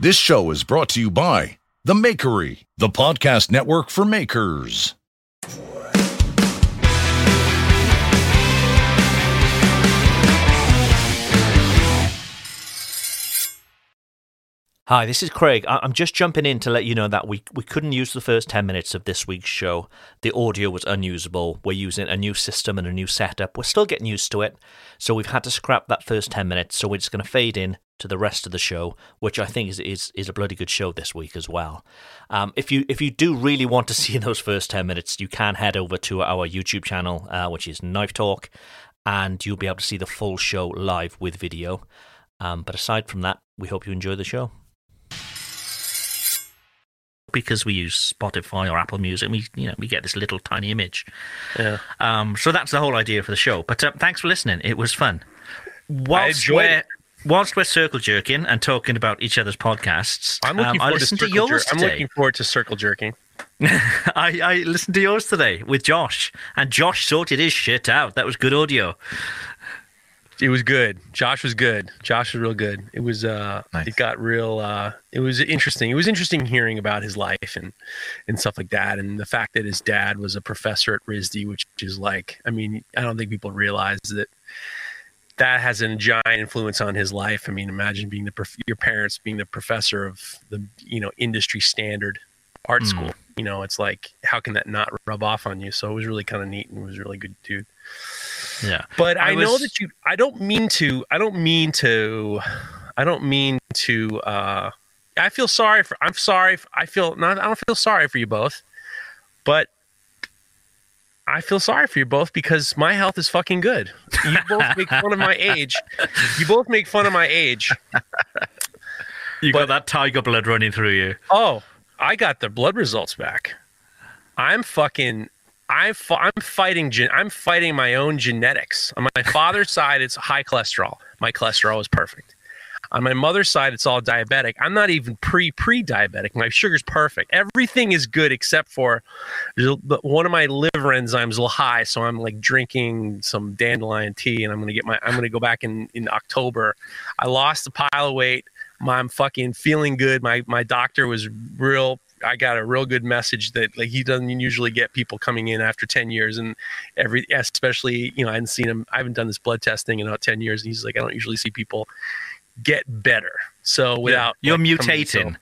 This show is brought to you by The Makery, the podcast network for makers. Hi, this is Craig. I- I'm just jumping in to let you know that we we couldn't use the first 10 minutes of this week's show. The audio was unusable. We're using a new system and a new setup. We're still getting used to it. So we've had to scrap that first 10 minutes. So we're just going to fade in to the rest of the show, which I think is is, is a bloody good show this week as well. Um, if you if you do really want to see those first 10 minutes, you can head over to our YouTube channel, uh, which is Knife Talk, and you'll be able to see the full show live with video. Um, but aside from that, we hope you enjoy the show because we use Spotify or Apple Music, we you know we get this little tiny image. Yeah. Um, so that's the whole idea for the show. But uh, thanks for listening. It was fun. Whilst we're it. whilst we're circle jerking and talking about each other's podcasts, I'm looking um, forward to listened to, circle yours jerk. I'm looking forward to circle jerking. I, I listened to yours today with Josh, and Josh sorted his shit out. That was good audio. It was good. Josh was good. Josh was real good. It was uh it got real uh it was interesting. It was interesting hearing about his life and and stuff like that and the fact that his dad was a professor at RISD which is like I mean, I don't think people realize that that has a giant influence on his life. I mean, imagine being the prof- your parents being the professor of the you know industry standard art Mm. school. You know, it's like how can that not rub off on you? So it was really kind of neat and it was really good dude. Yeah, But I, I know that you. I don't mean to. I don't mean to. I don't mean to. uh I feel sorry for. I'm sorry. For, I feel not. I don't feel sorry for you both, but I feel sorry for you both because my health is fucking good. You both make fun of my age. You both make fun of my age. you But- got that tiger blood running through you. Oh, I got the blood results back. I'm fucking. I'm I'm fighting. I'm fighting my own genetics. On my father's side, it's high cholesterol. My cholesterol is perfect. On my mother's side, it's all diabetic. I'm not even pre pre diabetic. My sugar's perfect. Everything is good except for one of my liver enzymes a little high, so I'm like drinking some dandelion tea, and I'm gonna get my. I'm gonna go back in in October. I lost a pile of weight. I'm fucking feeling good. My my doctor was real. I got a real good message that like he doesn't usually get people coming in after 10 years and every especially you know I hadn't seen him I haven't done this blood testing in about 10 years and he's like I don't usually see people get better so without You're like, coming- so- mutating.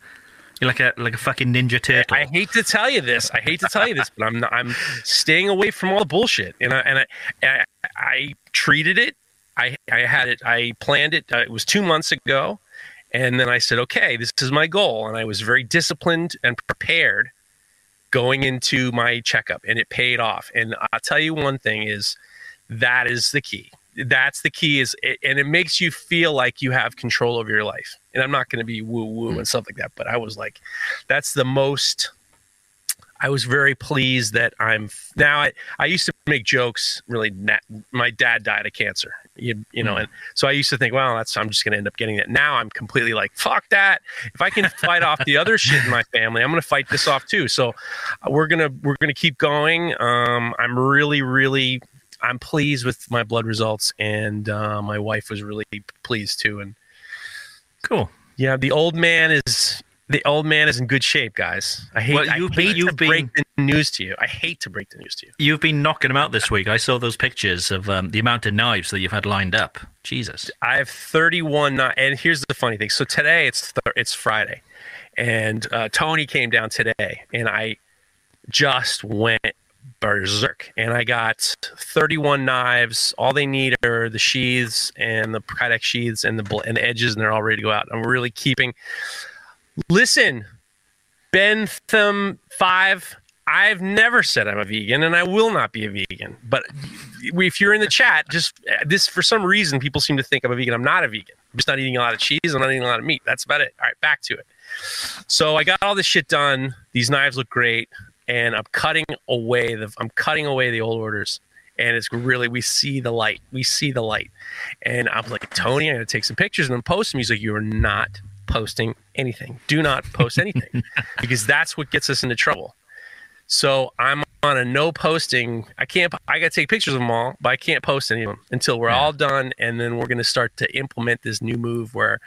You're like a like a fucking ninja turtle. I hate to tell you this. I hate to tell you this, but I'm not, I'm staying away from all the bullshit. And I and I, I, I treated it. I I had it. I planned it. Uh, it was two months ago, and then I said, okay, this is my goal, and I was very disciplined and prepared going into my checkup, and it paid off. And I'll tell you one thing is that is the key. That's the key is, and it makes you feel like you have control over your life. And I'm not going to be woo woo hmm. and stuff like that, but I was like, that's the most I was very pleased that I'm now. I, I used to make jokes. Really, na- my dad died of cancer. You, you know, Mm. and so I used to think, well, that's I'm just going to end up getting that. Now I'm completely like, fuck that. If I can fight off the other shit in my family, I'm going to fight this off too. So uh, we're gonna we're gonna keep going. Um, I'm really, really, I'm pleased with my blood results, and uh, my wife was really pleased too. And Cool. yeah, the old man is the old man is in good shape, guys. I hate, Well, I hate been- to you've break the news to you. I hate to break the news to you. You've been knocking them out this week. I saw those pictures of um, the amount of knives that you've had lined up. Jesus. I have 31 kni- and here's the funny thing. So today it's th- it's Friday, and uh, Tony came down today, and I just went berserk, and I got 31 knives. All they need are the sheaths and the Kydex sheaths and the bl- and the edges, and they're all ready to go out. I'm really keeping. Listen, Bentham Five. I've never said I'm a vegan, and I will not be a vegan. But if you're in the chat, just uh, this for some reason, people seem to think I'm a vegan. I'm not a vegan. I'm just not eating a lot of cheese. I'm not eating a lot of meat. That's about it. All right, back to it. So I got all this shit done. These knives look great, and I'm cutting away the. I'm cutting away the old orders, and it's really we see the light. We see the light, and I'm like Tony, I'm gonna take some pictures and then post them. He's like, you are not posting anything. Do not post anything because that's what gets us into trouble. So I'm on a no posting. I can't. I got to take pictures of them all, but I can't post any of them until we're Yeah. all done, and then we're going to start to implement this new move where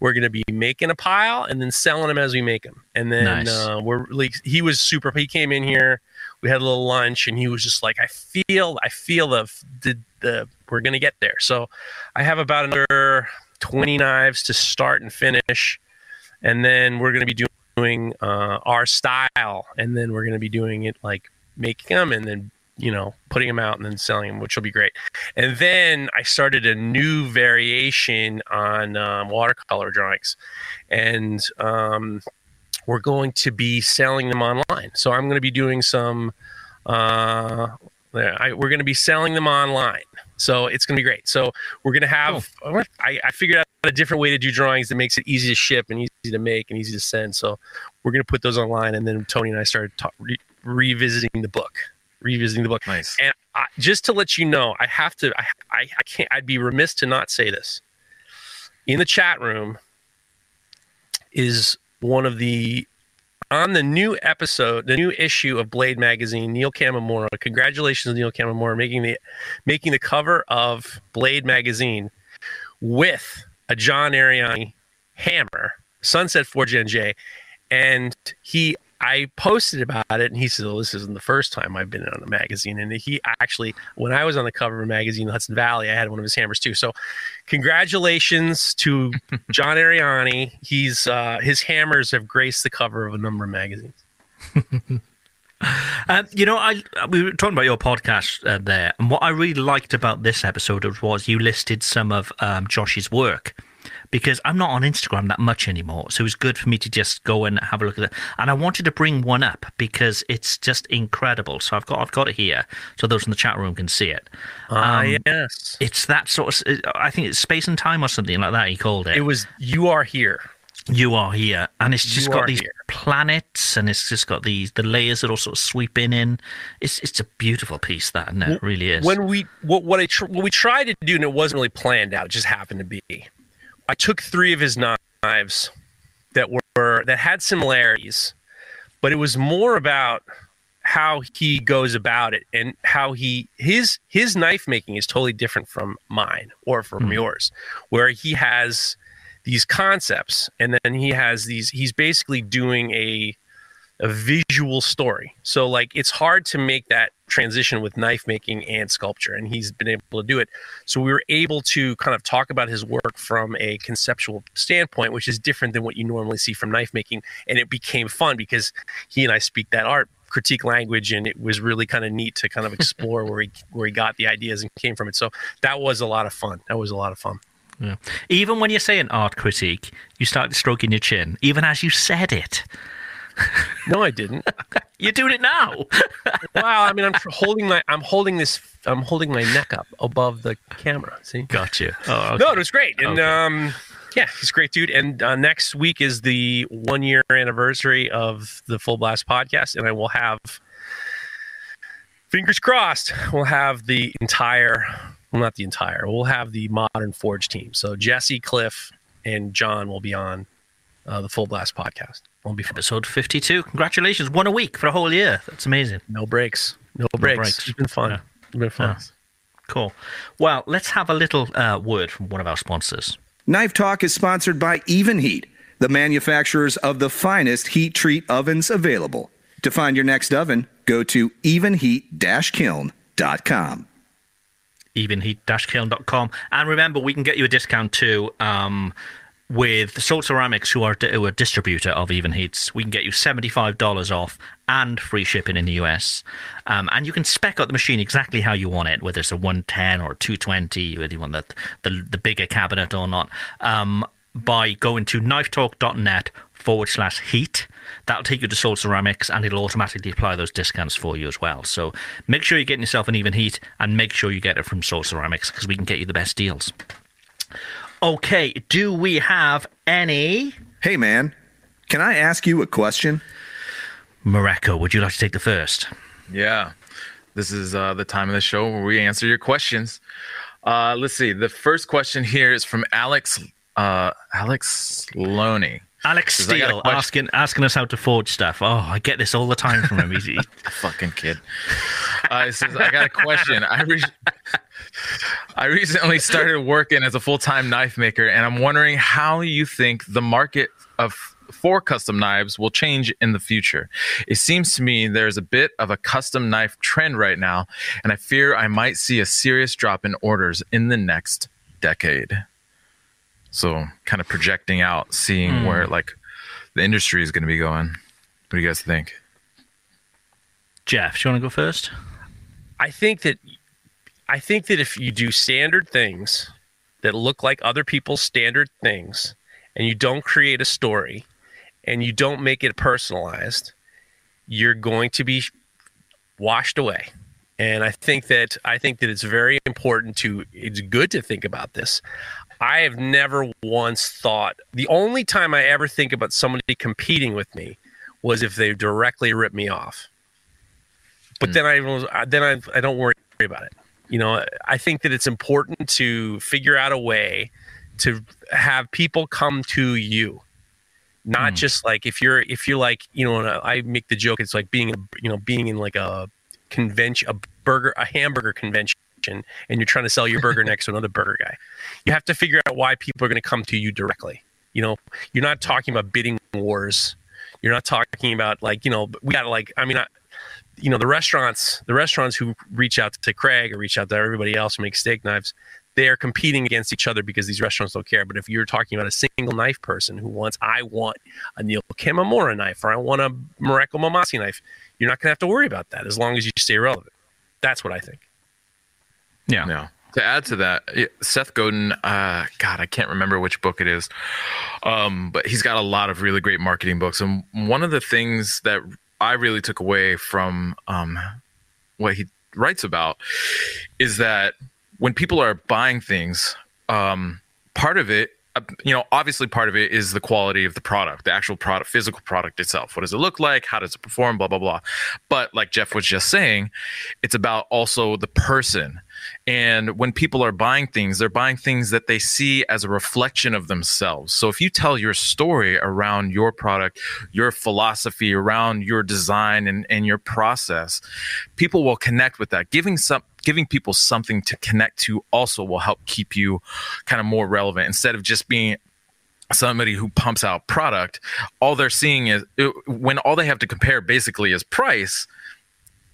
we're going to be making a pile and then selling them as we make them. And then Nice. uh, we're like, he was super. He came in here. We had a little lunch, and he was just like, I feel, I feel the the, the we're going to get there. So I have about another 20 knives to start and finish, and then we're going to be doing uh, our style, and then we're going to be doing it like making them and then you know putting them out and then selling them, which will be great. And then I started a new variation on um, watercolor drawings, and um, we're going to be selling them online. So I'm going to be doing some. Uh, I, we're going to be selling them online. So it's going to be great. So we're going to have, I, I figured out a different way to do drawings that makes it easy to ship and easy to make and easy to send. So we're going to put those online. And then Tony and I started ta- re- revisiting the book, revisiting the book. Nice. And I, just to let you know, I have to, I, I, I can't, I'd be remiss to not say this. In the chat room is one of the on the new episode, the new issue of Blade magazine, Neil Kamimura. Congratulations, Neil Kamimura, making the making the cover of Blade magazine with a John Ariani hammer, Sunset Forge NJ, and he. I posted about it, and he said, "Well, this isn't the first time I've been on a magazine." And he actually, when I was on the cover of a magazine, Hudson Valley, I had one of his hammers too. So, congratulations to John Ariani. He's uh, his hammers have graced the cover of a number of magazines. Um, you know, I we were talking about your podcast uh, there, and what I really liked about this episode was you listed some of um, Josh's work. Because I'm not on Instagram that much anymore, so it was good for me to just go and have a look at it. And I wanted to bring one up because it's just incredible. So I've got I've got it here, so those in the chat room can see it. Ah, Um, yes. It's that sort of. I think it's space and time or something like that. He called it. It was you are here. you are here, and it's just You got these here. planets, and it's just got these the layers that all sort of sweep in. In it's it's a beautiful piece that, and it really is. When we what what I tr- what we tried to do and it wasn't really planned out, it just happened to be. I took three of his knives that were that had similarities, but it was more about how he goes about it and how he his his knife making is totally different from mine or from hmm. yours where he has these concepts and then he has these he's basically doing a a visual story. So like it's hard to make that transition with knife making and sculpture and he's been able to do it. So we were able to kind of talk about his work from a conceptual standpoint which is different than what you normally see from knife making and it became fun because he and I speak that art critique language and it was really kind of neat to kind of explore where he where he got the ideas and came from it. So that was a lot of fun. That was a lot of fun. Yeah. Even when you say an art critique, you start stroking your chin, even as you said it. No i didn't You're doing it now. wow i mean i'm holding my i'm holding this i'm holding my neck up above the camera see Got you. Oh, no it was great and Okay. um Yeah, he's a great dude. And uh, next week is the one year anniversary of the Full Blast podcast, and I will have fingers crossed. We'll have the entire, well, not the entire. We'll have the Modern Forge team. So Jesse, Cliff, and John will be on uh, the Full Blast podcast. Won't be fun. Episode 52. Congratulations. One a week for a whole year. That's amazing. No breaks. No breaks. breaks. It's been fun. Yeah. It's been fun. Yeah. Cool. Well, let's have a little uh, word from one of our sponsors. Knife Talk is sponsored by Evenheat, the manufacturers of the finest heat treat ovens available. To find your next oven, go to evenheat-kiln.com. evenheat-kiln.com. And remember, we can get you a discount too um, with Salt Ceramics, who are, who are a distributor of Evenheats. We can get you $75 off and free shipping in the US. Um, and you can spec out the machine exactly how you want it, whether it's a 110 or a 220, whether you want the, the, the bigger cabinet or not, um, by going to knifetalk.net forward slash heat. That'll take you to Salt Ceramics and it'll automatically apply those discounts for you as well. So make sure you're getting yourself an even heat and make sure you get it from Salt Ceramics because we can get you the best deals. Okay, do we have any? Hey man, can I ask you a question? Mareko, would you like to take the first? Yeah. This is uh, the time of the show where we answer your questions. Uh, let's see. The first question here is from Alex uh, Alex Loney. Alex Says, "I got a Steele asking asking us how to forge stuff. Oh, I get this all the time from him. He's, he- Fucking kid. Uh, it says, I got a question. I re- I recently started working as a full time knife maker, and I'm wondering how you think the market of for custom knives will change in the future. It seems to me there's a bit of a custom knife trend right now, and I fear I might see a serious drop in orders in the next decade. So, kind of projecting out, seeing hmm. where like the industry is going to be going. What do you guys think? Jeff, do you want to go first? I think that I think that if you do standard things that look like other people's standard things and you don't create a story and you don't make it personalized, you're going to be washed away. And I think that I think that it's very important to it's good to think about this. I have never once thought the only time I ever think about somebody competing with me was if they directly rip me off. But hmm. then I then I I don't worry about it. You know, I think that it's important to figure out a way to have people come to you. Not hmm. just like if you're if you're like you know and i make the joke it's like being you know being in like a convention a burger a hamburger convention and you're trying to sell your burger next to another burger guy. You have to figure out why people are going to come to you directly. You know you're not talking about bidding wars. You're not talking about like you know we got to like i mean I, you know the restaurants the restaurants who reach out to craig or reach out to everybody else who makes steak knives they are competing against each other because these restaurants don't care. But if you're talking about a single knife person who wants, I want a Neil Kamimura knife or I want a Mareko Maumasi knife, you're not going to have to worry about that as long as you stay relevant. That's what I think. Yeah. Yeah. To add to that, Seth Godin, uh, God, I can't remember which book it is, um, but he's got a lot of really great marketing books. And one of the things that I really took away from um, what he writes about is that when people are buying things, um, part of it, uh, you know, obviously part of it is the quality of the product, the actual product, physical product itself. What does it look like? How does it perform? Blah, blah, blah. But like Jeff was just saying, it's about also the person. And when people are buying things, they're buying things that they see as a reflection of themselves. So if you tell your story around your product, your philosophy, around your design and, and your process, people will connect with that. Giving some giving people something to connect to also will help keep you kind of more relevant instead of just being somebody who pumps out product all they're seeing is uh, when all they have to compare basically is price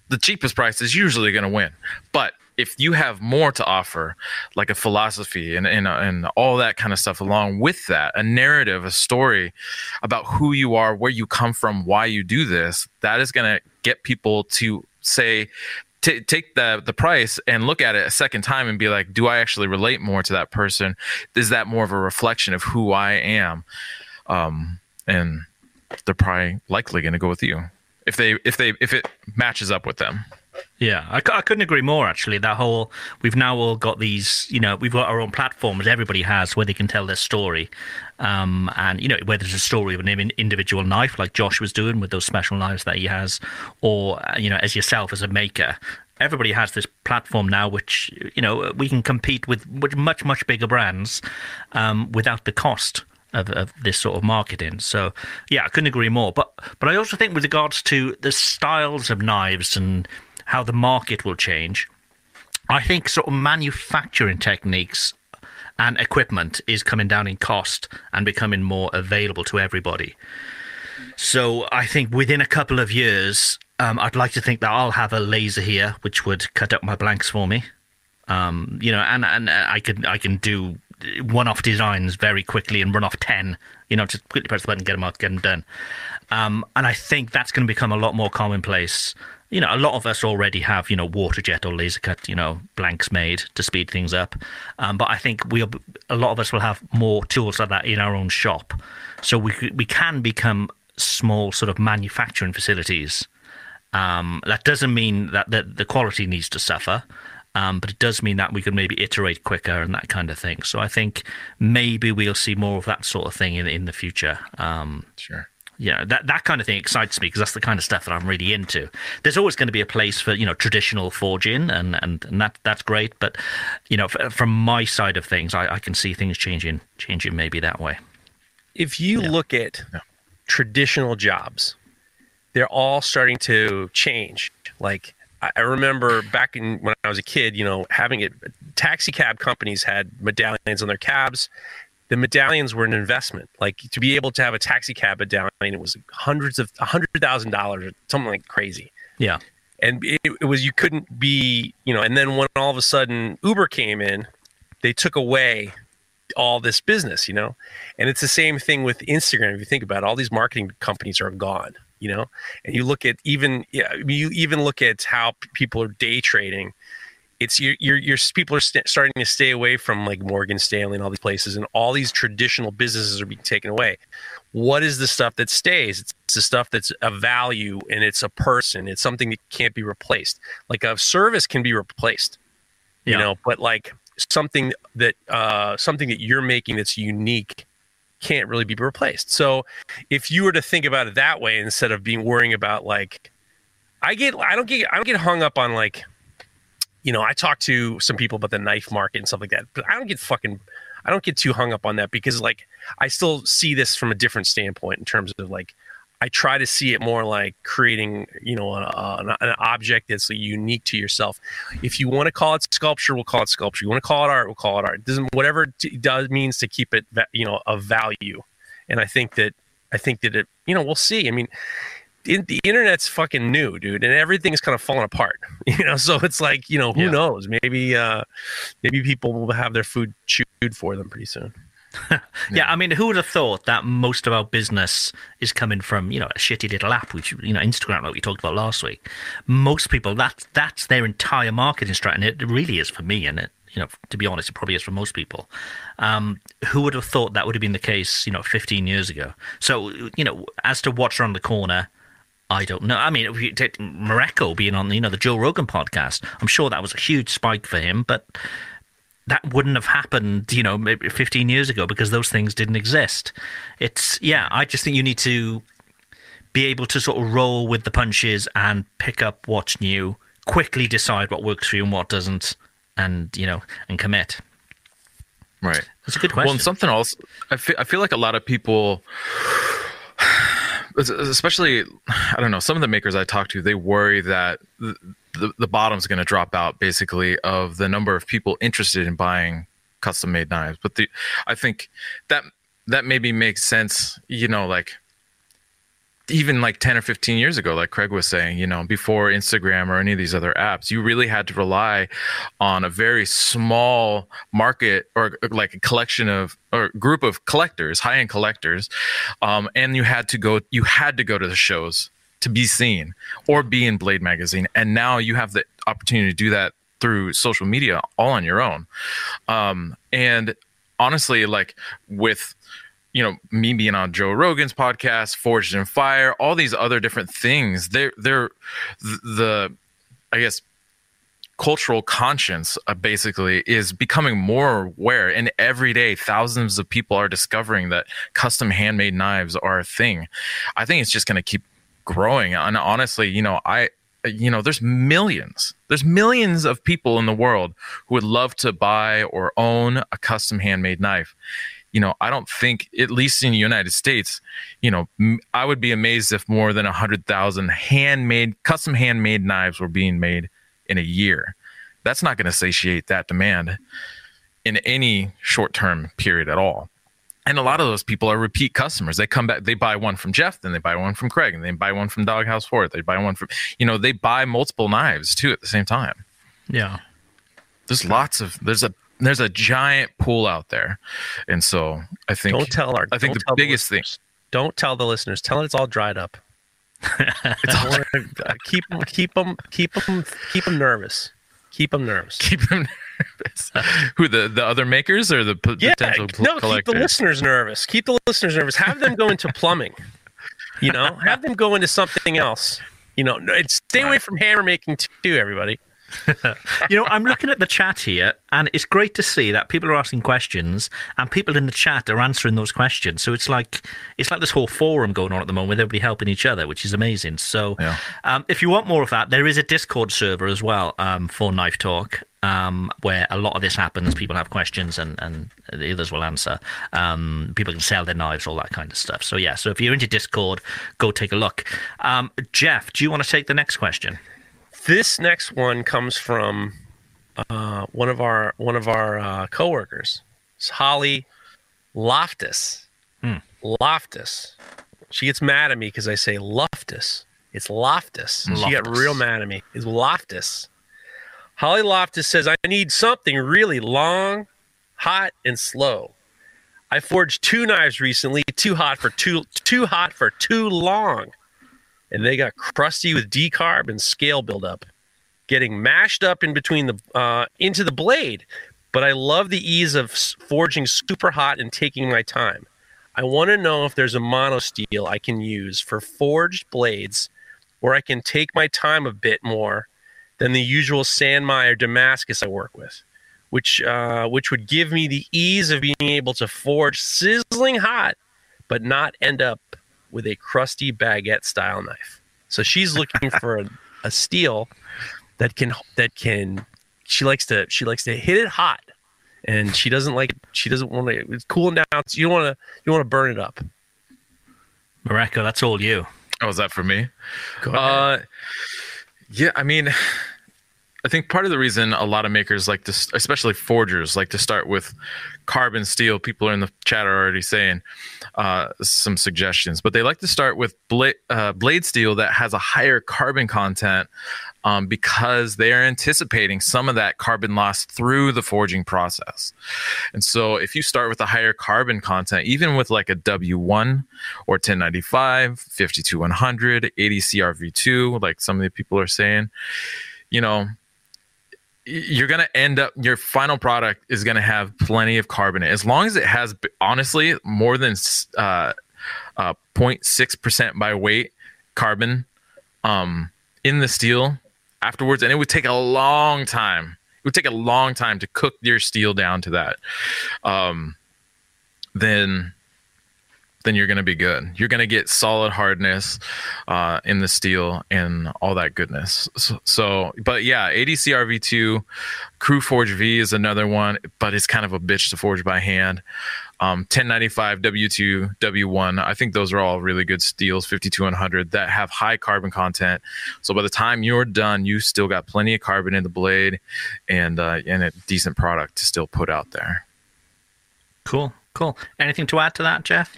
the cheapest price is usually going to win but if you have more to offer like a philosophy and, and, and all that kind of stuff along with that a narrative a story about who you are where you come from why you do this that is going to get people to say t- take the the price and look at it a second time and be like, do I actually relate more to that person? Is that more of a reflection of who I am? Um, and they're probably likely going to go with you if they if they if it matches up with them. Yeah, I, I couldn't agree more. Actually, that whole we've now all got these. You know, we've got our own platforms. Everybody has where they can tell their story, um, and you know whether it's a story of an individual knife like Josh was doing with those special knives that he has, or uh, you know as yourself as a maker. Everybody has this platform now, which you know we can compete with, with much much bigger brands um, without the cost of, of this sort of marketing. So yeah, I couldn't agree more. But but I also think with regards to the styles of knives and how the market will change, I think sort of manufacturing techniques and equipment is coming down in cost and becoming more available to everybody. So I think within a couple of years, um, I'd like to think that I'll have a laser here which would cut up my blanks for me. Um, you know, and and I can I can do one-off designs very quickly and run off ten. You know, just quickly press the button, get them out, get them done. Um, and I think that's going to become a lot more commonplace. You know, a lot of us already have, you know, water jet or laser cut, you know, blanks made to speed things up. Um, but I think we a lot of us will have more tools like that in our own shop, so we we can become small sort of manufacturing facilities. Um, that doesn't mean that the, the quality needs to suffer. Um, but it does mean that we can maybe iterate quicker and that kind of thing. So I think maybe we'll see more of that sort of thing in in the future. Um, sure. Yeah, that that kind of thing excites me because that's the kind of stuff that I'm really into. There's always going to be a place for you know traditional forging, and and, and that that's great. But you know, f- from my side of things, I, I can see things changing changing maybe that way. If you yeah. look at yeah. traditional jobs, they're all starting to change. Like I remember back in when I was a kid, you know, having it. Taxi cab companies had medallions on their cabs. The medallions were an investment. Like to be able to have a taxi cab medallion, it was hundreds of a hundred thousand dollars, something like crazy. Yeah, and it, it was you couldn't be, you know. And then when all of a sudden Uber came in, they took away all this business, you know. And it's the same thing with Instagram. If you think about it, all these marketing companies are gone you know and you look at even yeah, you even look at how people are day trading it's your your, your people are st- starting to stay away from like Morgan Stanley and all these places and all these traditional businesses are being taken away what is the stuff that stays it's the stuff that's a value and it's a person it's something that can't be replaced like a service can be replaced you yeah. know but like something that uh something that you're making that's unique can't really be replaced. So if you were to think about it that way instead of being worrying about like I get I don't get I don't get hung up on like you know, I talk to some people about the knife market and stuff like that, but I don't get fucking I don't get too hung up on that because like I still see this from a different standpoint in terms of like I try to see it more like creating, you know, a, a, an object that's unique to yourself. If you want to call it sculpture, we'll call it sculpture. You want to call it art, we'll call it art. It doesn't whatever it does means to keep it, you know, of value. And I think that I think that it, you know, we'll see. I mean, the internet's fucking new, dude, and everything's kind of falling apart. You know, so it's like, you know, who yeah. knows? Maybe, uh, maybe people will have their food chewed for them pretty soon. yeah. yeah, I mean, who would have thought that most of our business is coming from you know a shitty little app, which you know Instagram, like we talked about last week. Most people, that's that's their entire marketing strategy, and it really is for me, and it you know to be honest, it probably is for most people. Um, who would have thought that would have been the case, you know, 15 years ago? So you know, as to what's around the corner. I don't know. I mean, if you take Mareko being on, you know, the Joe Rogan podcast, I'm sure that was a huge spike for him. But that wouldn't have happened, you know, maybe 15 years ago because those things didn't exist. It's, yeah, I just think you need to be able to sort of roll with the punches and pick up what's new, quickly decide what works for you and what doesn't, and, you know, and commit. Right. That's a good question. Well, and something else, I feel, I feel like a lot of people, especially, I don't know, some of the makers I talk to, they worry that the, the bottom's going to drop out basically of the number of people interested in buying custom made knives. But the I think that that maybe makes sense, you know, like even like 10 or 15 years ago, like Craig was saying, you know, before Instagram or any of these other apps, you really had to rely on a very small market or like a collection of or group of collectors, high end collectors. Um, and you had to go, you had to go to the shows to be seen or be in Blade magazine. And now you have the opportunity to do that through social media all on your own. Um, and honestly, like with you know me being on Joe Rogan's podcast, Forged in Fire, all these other different things, they're they're the I guess cultural conscience uh, basically is becoming more aware and every day thousands of people are discovering that custom handmade knives are a thing. I think it's just going to keep growing and honestly you know i you know there's millions there's millions of people in the world who would love to buy or own a custom handmade knife you know i don't think at least in the united states you know m- i would be amazed if more than 100000 handmade custom handmade knives were being made in a year that's not going to satiate that demand in any short term period at all and a lot of those people are repeat customers. They come back, they buy one from Jeff, then they buy one from Craig, and they buy one from Doghouse Fort. They buy one from, you know, they buy multiple knives too at the same time. Yeah. There's lots of there's a there's a giant pool out there, and so I think Don't tell our. I think the biggest thing. Don't tell the listeners. Tell it it's all dried up. It's all, Uh, keep them, keep them, keep them, keep them nervous. Keep them nervous. keep them nervous. Who the the other makers or the p- Yeah, potential no, keep the listeners nervous. Keep the listeners nervous. Have them go into plumbing. You know, have them go into something else. You know, no, stay away from hammer making too. Everybody. you know, I'm looking at the chat here, and it's great to see that people are asking questions, and people in the chat are answering those questions. So it's like it's like this whole forum going on at the moment with everybody helping each other, which is amazing. So, Yeah. um, if you want more of that, there is a Discord server as well um, for Knife Talk. Um, where a lot of this happens, people have questions and, and the others will answer. Um, people can sell their knives, all that kind of stuff. So yeah, so if you're into Discord, go take a look. Um, Jeff, do you want to take the next question? This next one comes from uh, one of our one of our uh, coworkers. It's Holly Loftus. Hmm. Loftus. She gets mad at me because I say Loftus. It's Loftus. She got real mad at me. It's Loftus. Holly Loftus says, I need something really long, hot, and slow. I forged two knives recently, too hot for too too hot for too long. And they got crusty with decarb and scale buildup, getting mashed up in between the uh, into the blade. But I love the ease of forging super hot and taking my time. I want to know if there's a mono steel I can use for forged blades where I can take my time a bit more than the usual San Mai or Damascus I work with, which uh, which would give me the ease of being able to forge sizzling hot, but not end up with a crusty baguette style knife. So she's looking for a, a steel that can that can. She likes to she likes to hit it hot, and she doesn't like she doesn't want to it's cooling down. So you don't want to you want to burn it up. Mareko, that's all you. Oh, is that for me? Go ahead. Uh, yeah, I mean, I think part of the reason a lot of makers like to, especially forgers, like to start with carbon steel. People are in the chat are already saying uh, some suggestions, but they like to start with blade, uh, blade steel that has a higher carbon content um, because they are anticipating some of that carbon loss through the forging process. And so, if you start with a higher carbon content, even with like a W1 or 1095, 52100, 80 CRV2, like some of the people are saying, you know, you're going to end up, your final product is going to have plenty of carbon. As long as it has, honestly, more than uh, uh, 0.6% by weight carbon um, in the steel afterwards. And it would take a long time. It would take a long time to cook your steel down to that. Um, then then you're going to be good. You're going to get solid hardness uh, in the steel and all that goodness. So, so but yeah, 80 CRV2, Crew Forge V is another one, but it's kind of a bitch to forge by hand. Um, 1095, W2, W1. I think those are all really good steels, 5200 that have high carbon content. So by the time you're done, you still got plenty of carbon in the blade and uh, and a decent product to still put out there. Cool, cool. Anything to add to that, Jeff?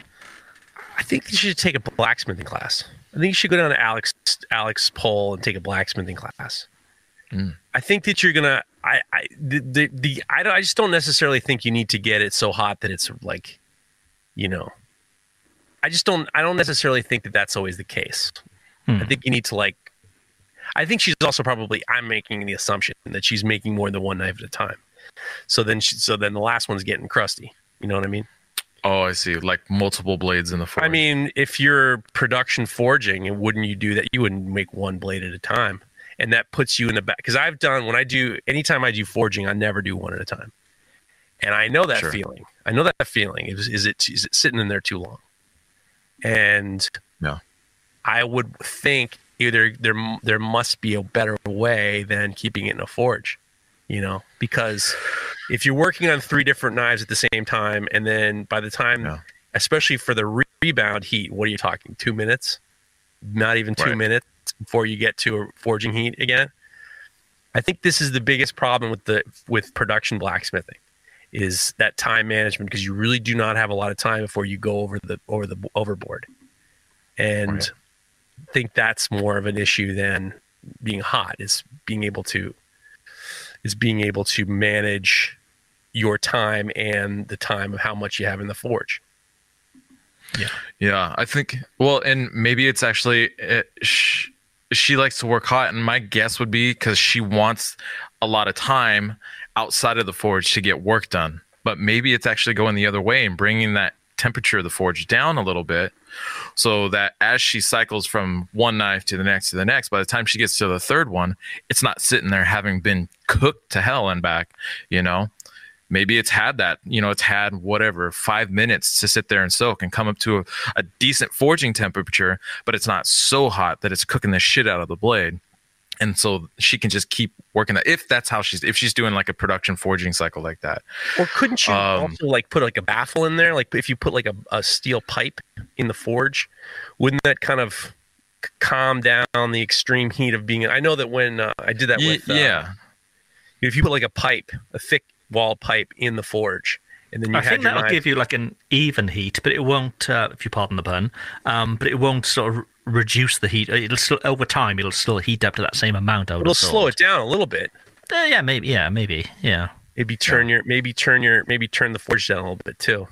I think you should take a blacksmithing class. I think you should go down to Alex Alex Pole and take a blacksmithing class. Mm. I think that you're gonna. I I the the, the I don't. I just don't necessarily think you need to get it so hot that it's like, you know. I just don't. I don't necessarily think that that's always the case. I think you need to like. I think she's also probably. I'm making the assumption that she's making more than one knife at a time. So then, she, so then the last one's getting crusty. You know what I mean? Oh, I see. Like multiple blades in the forge. I mean, if you're production forging, wouldn't you do that? You wouldn't make one blade at a time. and that puts you in the back. Because I've done when I do anytime I do forging, I never do one at a time, and I know that Sure. feeling. I know that feeling. Is is it is it sitting in there too long? And Yeah. I would think either there there must be a better way than keeping it in a forge, you know, because if you're working on three different knives at the same time, and then by the time, Yeah. especially for the re- rebound heat, what are you talking? Two minutes? Not even two Right. minutes before you get to a forging heat again. I think this is the biggest problem with the with production blacksmithing is that time management because you really do not have a lot of time before you go over the over the overboard. And Right. I think that's more of an issue than being hot is being able to is being able to manage your time and the time of how much you have in the forge. Yeah, Yeah. I think. Well, and maybe it's actually it, sh- she likes to work hot, and my guess would be because she wants a lot of time outside of the forge to get work done. But maybe it's actually going the other way and bringing that temperature of the forge down a little bit, so that as she cycles from one knife to the next to the next, by the time she gets to the third one, it's not sitting there having been cooked to hell and back. You know, maybe it's had that you know it's had whatever five minutes to sit there and soak and come up to a, a decent forging temperature but it's not so hot that it's cooking the shit out of the blade and so she can just keep working that if that's how she's if she's doing like a production forging cycle like that Or couldn't you Um, also like put like a baffle in there? Like if you put like a, a steel pipe in the forge, wouldn't that kind of calm down the extreme heat of being? I know that when uh, I did that Ye- with uh, yeah if you put like a pipe, a thick wall pipe in the forge, and then you I think that'll knife, give you like an even heat, but it won't, uh, if you pardon the pun, um, but it won't sort of reduce the heat. It'll still over time, it'll still heat up to that same amount. I would it'll slow it down a little bit. Uh, yeah, maybe. Yeah, maybe. Yeah. Maybe turn your maybe turn your maybe turn the forge down a little bit too.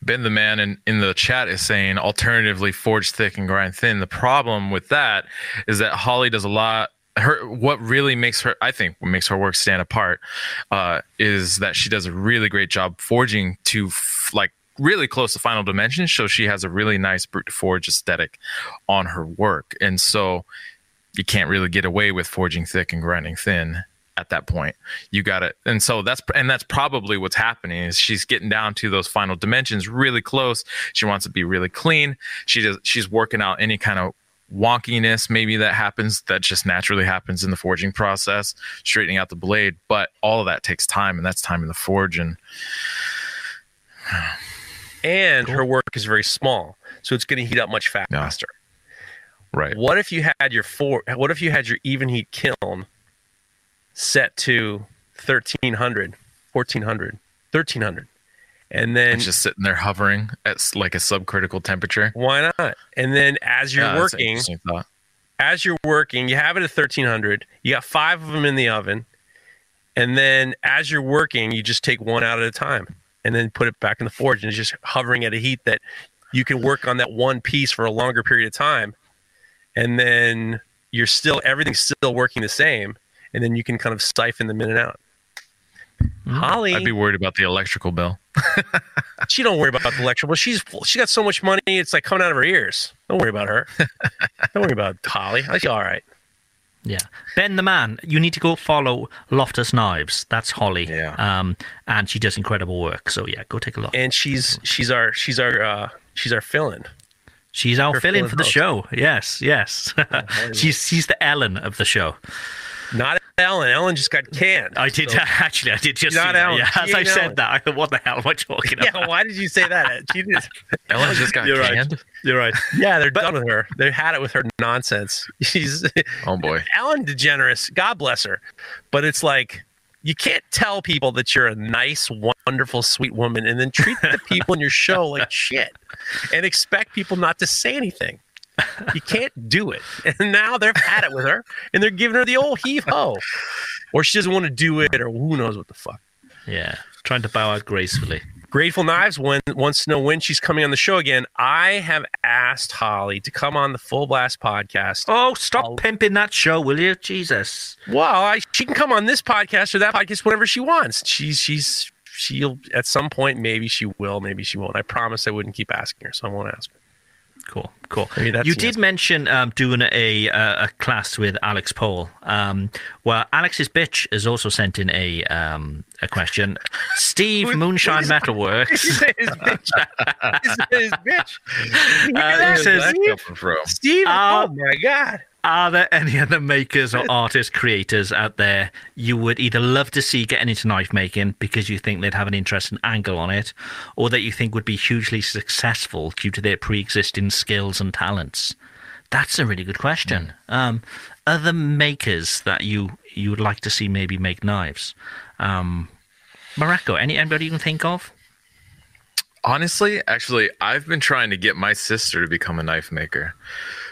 Ben the man in, in the chat is saying alternatively forge thick and grind thin. The problem with that is that Holly does a lot her what really makes her I think what makes her work stand apart uh, is that she does a really great job forging to f- like really close to final dimensions so she has a really nice brute forge aesthetic on her work. And so you can't really get away with forging thick and grinding thin at that point. You got it and so that's and that's probably what's happening is she's getting down to those final dimensions really close. She wants to be really clean. She does she's working out any kind of wonkiness maybe that happens that just naturally happens in the forging process straightening out the blade but all of that takes time and that's time in the forge and And her work is very small, so it's going to heat up much faster. right What if you had your four? What if you had your even heat kiln set to 1300, 1400, 1300, and then and just sitting there hovering at like a subcritical temperature why not? And then as you're Yeah, working, as you're working, you have it at 1300. You got five of them in the oven, and then as you're working, you just take one out at a time, and then put it back in the forge, and it's just hovering at a heat that you can work on that one piece for a longer period of time, and then you're still everything's still working the same, and then you can kind of siphon them in and out. Hmm. Holly, i'd be worried about the electrical bill she don't worry about the electrical. She's she got so much money, it's like coming out of her ears. Don't worry about her. don't worry about Holly. i She's all right. Yeah. Ben the man, you need to go follow Loftus Knives. That's Holly. Yeah. Um, and she does incredible work. So yeah, go take a look. and she's she's our she's our uh she's our fill-in. She's our fill-in for the host. show. Yes, yes. she's she's the Ellen of the show. Not Ellen. Ellen just got canned. I did So- actually. I did just Not see that. Ellen. Yeah, as I said Ellen. that, I thought, what the hell am I talking about? yeah, why did you say that? She did. ellen just got You're right. canned You're right. Yeah, they're done with her. They had it with her nonsense. She's oh boy Ellen DeGeneres. God bless her. But it's like you can't tell people that you're a nice, wonderful, sweet woman and then treat the people in your show like shit and expect people not to say anything. You can't do it. And now they've had it with her and they're giving her the old heave ho. Or she doesn't want to do it, or who knows what the fuck. Yeah. Trying to bow out gracefully. Grateful Knives when, wants to know when she's coming on the show again. I have asked Holly to come on the Full Blast podcast. Oh, stop I'll- pimping that show, will you? Jesus. Well, I, she can come on this podcast or that podcast whenever she wants. She's she's she'll at some point maybe she will, maybe she won't. I promise I wouldn't keep asking her, so I won't ask her. Cool. Cool. Maybe that's you the did mention um, doing a, a a class with Alex Pole. Um, well, Alex's bitch has also sent in a um, a question. Steve Moonshine Metalworks. He said his bitch. He said his bitch. Uh, he says, Where's from? Steve. Uh, oh my god. Are there any other makers or artists, creators out there you would either love to see getting into knife making because you think they'd have an interesting angle on it, or that you think would be hugely successful due to their pre existing skills and talents? That's a really good question. Um, other makers that you you would like to see maybe make knives? Um, Mareko, any anybody you can think of? Honestly, actually, I've been trying to get my sister to become a knife maker.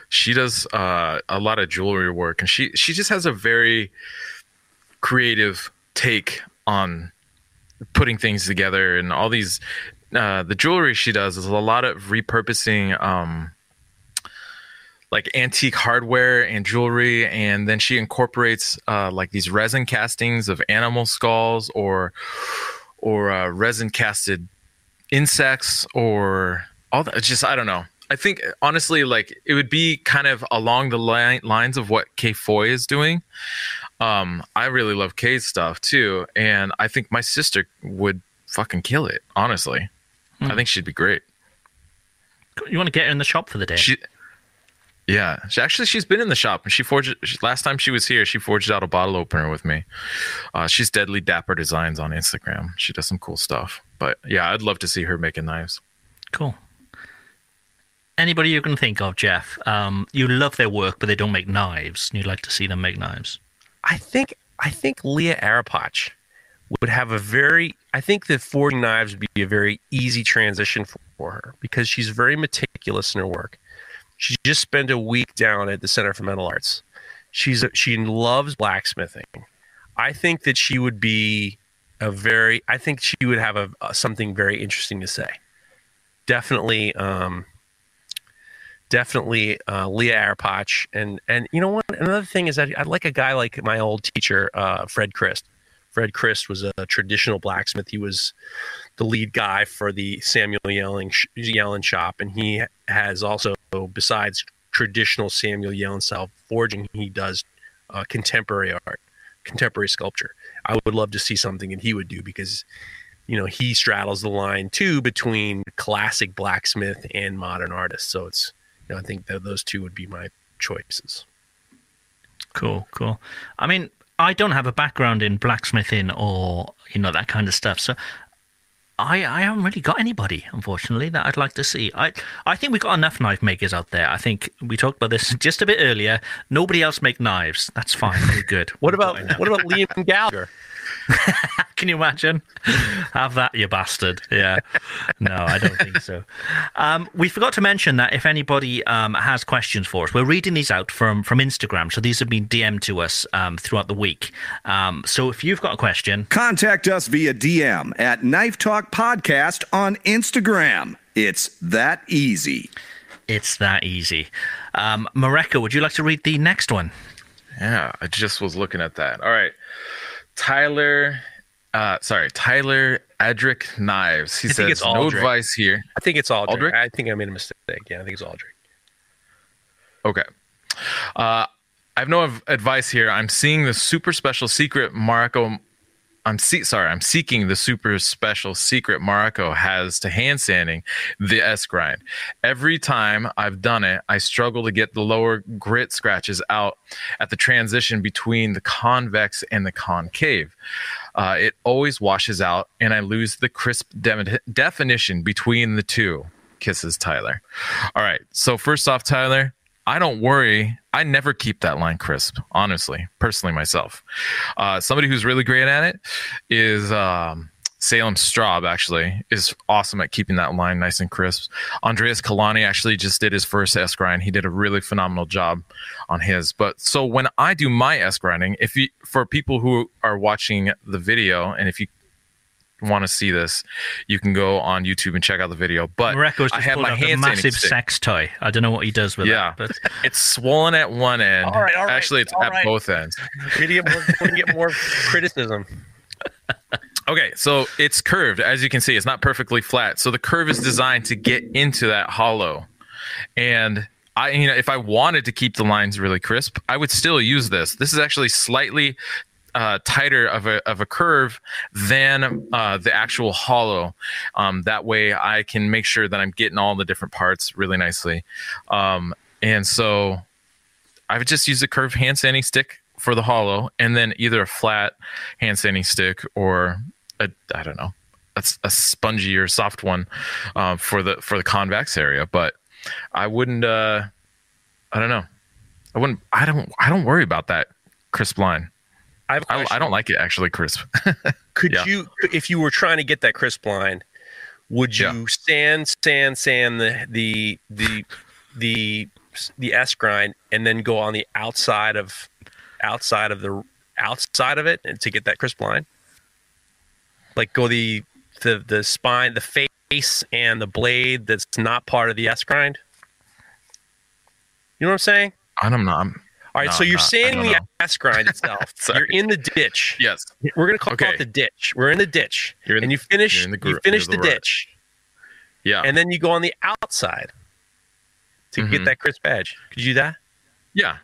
She does uh, a lot of jewelry work, and she she just has a very creative take on putting things together and all these. Uh, the jewelry she does is a lot of repurposing. Um, like antique hardware and jewelry and then she incorporates uh, like these resin castings of animal skulls or or uh, resin casted insects or all that it's just i don't know i think honestly like it would be kind of along the line, lines of what k foy is doing. Um i really love k's stuff too and i think my sister would fucking kill it honestly. I think she'd be great. You want to get her in the shop for the day? she yeah. She actually she's been in the shop and she forged she, last time she was here she forged out a bottle opener with me. Uh, she's deadly dapper designs on instagram. She does some cool stuff. But yeah i'd love to see her making knives. Cool. Anybody you can think of, Jeff? Um, you love their work, but they don't make knives. And you'd like to see them make knives. I think I think Leah Arapach would have a very I think that forging knives would be a very easy transition for, her because she's very meticulous in her work. She just spent a week down at the Center for Metal Arts. She's a, she loves blacksmithing. I think that she would be a very I think she would have a, a something very interesting to say. Definitely um definitely uh, Leah Arapach, and and you know what? Another thing is that I'd like a guy like my old teacher, uh, Fred Crist. Fred Crist was a traditional blacksmith. He was the lead guy for the Samuel Yelling Yellin shop, and he has also, besides traditional Samuel Yellin style forging, he does uh, contemporary art, contemporary sculpture. I would love to see something that he would do because you know he straddles the line too between classic blacksmith and modern artist. So it's you know, I think that those two would be my choices. Cool, cool. I mean, I don't have a background in blacksmithing or you know that kind of stuff, so I I haven't really got anybody, unfortunately, that I'd like to see. I I think we've got enough knife makers out there. I think we talked about this just a bit earlier. Nobody else make knives. That's fine. We're good. What about what about Liam Gallagher? Can you imagine? Have that, you bastard. Yeah. No, I don't think so. Um, we forgot to mention that if anybody um, has questions for us, we're reading these out from, from Instagram. So these have been DM'd to us um, throughout the week. Um, so if you've got a question, Contact us via DM at Knife Talk Podcast on Instagram. It's that easy. it's that easy. Um, Mareko, would you like to read the next one? Yeah, I just was looking at that. All right. Tyler, uh, sorry, Tyler Edric Knives. He I says, no advice here. I think it's Aldrich. Aldrich? I think I made a mistake. Yeah, I think it's Aldrich. Okay. Uh, I have no advice here. I'm seeing the super special secret Marco. I'm see- sorry. I'm seeking the super special secret Marco has to hand sanding the S grind. Every time I've done it, I struggle to get the lower grit scratches out at the transition between the convex and the concave. Uh, it always washes out, and I lose the crisp de- definition between the two. Kisses Tyler. All right. So first off, Tyler, I don't worry. I never keep that line crisp, honestly, personally myself. Uh, somebody who's really great at it is um, Salem Straub, actually, is awesome at keeping that line nice and crisp. Andreas Kalani actually just did his first S grind. He did a really phenomenal job on his. But so when I do my S grinding, if you, for people who are watching the video, and if you want to see this, you can go on YouTube and check out the video. But Mareko's I have my out a hand massive sex toy. I don't know what he does with Yeah. it, but It's swollen at one end. All right, all right, Actually, it's all at right. both ends. We're gonna get more, get more criticism. Okay, so it's curved. As you can see, it's not perfectly flat. So the curve is designed to get into that hollow. and I, you know, if I wanted to keep the lines really crisp, I would still use this. This is actually slightly uh, tighter of a of a curve than uh, the actual hollow. Um, that way, I can make sure that I'm getting all the different parts really nicely. Um, and so, I would just use a curved hand sanding stick for the hollow, and then either a flat hand sanding stick or a I don't know a, a spongy or soft one uh, for the for the convex area. But I wouldn't. Uh, I don't know. I wouldn't. I don't. I don't worry about that crisp line. I, I, I don't like it actually crisp. Could Yeah. you, if you were trying to get that crisp line, would you Yeah. sand, sand, sand the the the the the S grind and then go on the outside of outside of the outside of it and to get that crisp line? Like go the the the spine, the face, and the blade that's not part of the S grind. You know what I'm saying? I don't know. I'm, All right, No, so I'm you're not. I sanding the know. S grind itself. You're in the ditch. yes. We're gonna call, call Okay. it the ditch. We're in the ditch, in- and you finish. you're in the you finish the the ditch, Yeah. and then you go on the outside to get Mhm. that crisp edge. Could you do that? Yeah.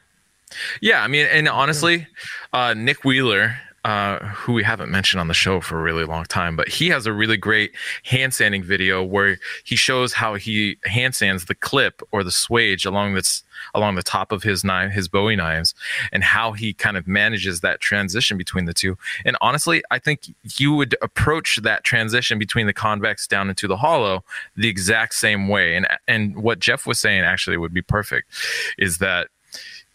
Yeah. I mean, and honestly, uh, Nick Wheeler, uh, who we haven't mentioned on the show for a really long time, but he has a really great hand sanding video where he shows how he hand sands the clip or the swage along this along the top of his knife, his Bowie knives, and how he kind of manages that transition between the two. And honestly, I think you would approach that transition between the convex down into the hollow the exact same way. And and what Jeff was saying actually would be perfect, is that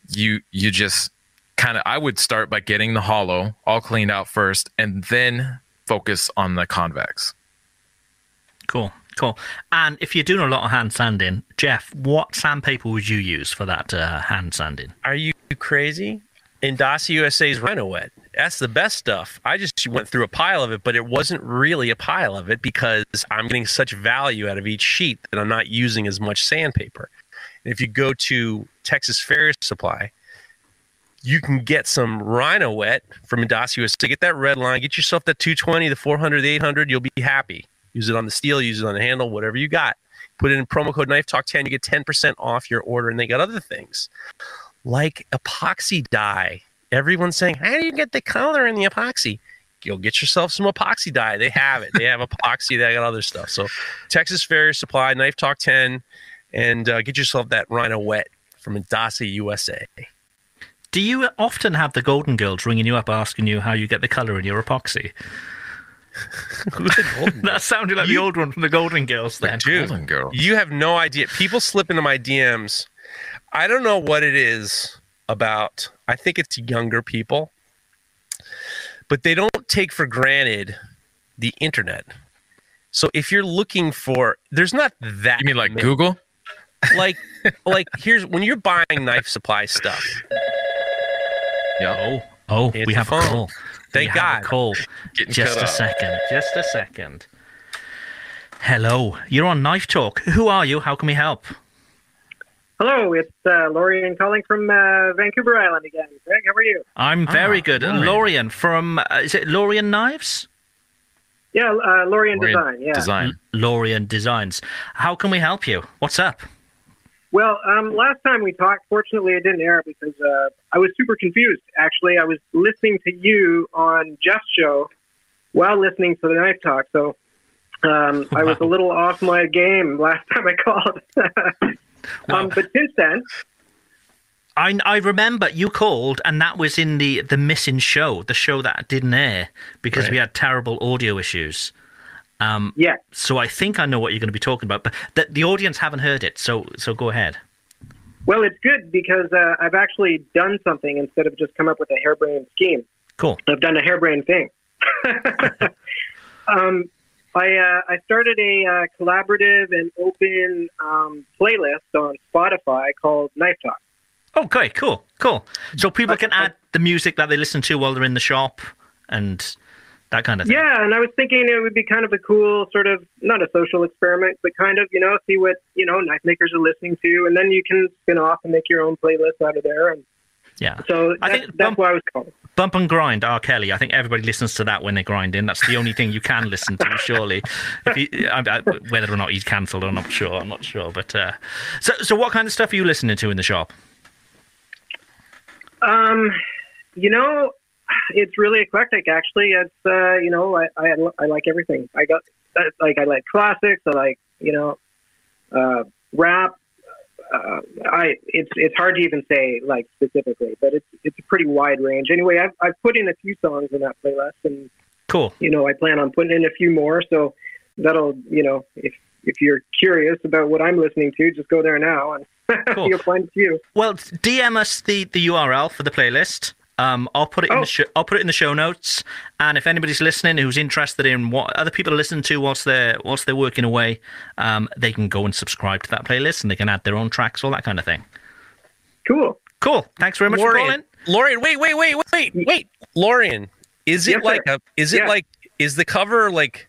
you you just kind of I would start by getting the hollow all cleaned out first and then focus on the convex. Cool, cool. And if you're doing a lot of hand sanding, Jeff, what sandpaper would you use for that uh, hand sanding? Are you crazy? Indasa USA's Rhynowet. That's the best stuff. I just went through a pile of it, but it wasn't really a pile of it because I'm getting such value out of each sheet that I'm not using as much sandpaper. And if you go to Texas Farrier Supply, you can get some Rhynowet from Indasa USA. Get that red line. Get yourself that 220, the 400, the 800. You'll be happy. Use it on the steel. Use it on the handle. Whatever you got. Put in promo code Knife Talk 10. You get 10% off your order, and they got other things like epoxy dye. Everyone's saying, How do you get the color in the epoxy? You'll get yourself some epoxy dye. They have it. They have epoxy. They got other stuff. So, Texas Farrier Supply, Knife Talk 10, and uh, get yourself that Rhynowet from Indasa USA. Do you often have the Golden Girls ringing you up asking you how you get the colour in your epoxy? that sounded like the old one from the Golden Girls then. Dude, Golden Girl. you have no idea. People slip into my DMs. I don't know what it is about. I think it's younger people, but they don't take for granted the internet. So if you're looking for, there's not that. You mean like many- Google? Like, like here's when you're buying knife supply stuff. Yeah. Oh, oh, It's we a have a call. Thank we have a call. Getting Just a off. second. Just a second. Hello, you're on Knife Talk. Who are you? How can we help? Hello, it's uh, Lorian calling from uh, Vancouver Island again. Greg, how are you? I'm very Ah, good. Lorian. Lorian from, uh, is it Lorian Knives? Yeah, uh, Lorian, Lorian Design. Yeah. Design. Lorian Designs. How can we help you? What's up? Well, um, last time we talked, fortunately, it didn't air because uh, I was super confused. Actually, I was listening to you on Jeff's show while listening to the Knife Talk, so um, I was a little off my game last time I called. um, but since then, I, I remember you called, and that was in the, the missing show, the show that didn't air because we had terrible audio issues. Um, yeah. so I think I know what you're going to be talking about, but the, the audience haven't heard it. So so go ahead. Well, it's good because uh, I've actually done something instead of just come up with a harebrained scheme. Cool. I've done a harebrained thing. um, I uh, I started a uh, collaborative and open um, playlist on Spotify called Knife Talk. Okay, cool, cool. So people can add the music that they listen to while they're in the shop and that kind of thing. Yeah, and I was thinking it would be kind of a cool sort of not a social experiment, but kind of you know see what you know knife makers are listening to, and then you can spin off and make your own playlist out of there. And Yeah. So I think that's bump- why I was calling. Bump and grind, R. Kelly. I think everybody listens to that when they're grinding. That's the only thing you can listen to, surely. If he, I, I, whether or not he's cancelled, I'm not sure. I'm not sure. But uh, so, so what kind of stuff are you listening to in the shop? Um, you know, it's really eclectic. Actually, it's uh, you know, I, I I like everything. I got like I like classics. I like you know, uh, rap. Uh, I it's it's hard to even say like specifically, but it's it's a pretty wide range. Anyway, I've I've put in a few songs in that playlist, and Cool. you know, I plan on putting in a few more. So that'll you know, if if you're curious about what I'm listening to, just go there now and Cool. you'll find a few. Well, DM us the, the URL for the playlist. Um, I'll put it in Oh. the sh- I'll put it in the show notes. And if anybody's listening who's interested in what other people are listening to whilst they're whilst they're working away, um, they can go and subscribe to that playlist and they can add their own tracks, all that kind of thing. Cool. Cool. Thanks very much for Lorian, calling. Lorian, wait, wait, wait, wait, wait, Lorian, is it Yes, sir. like a? Is it Yeah. like? Is the cover like,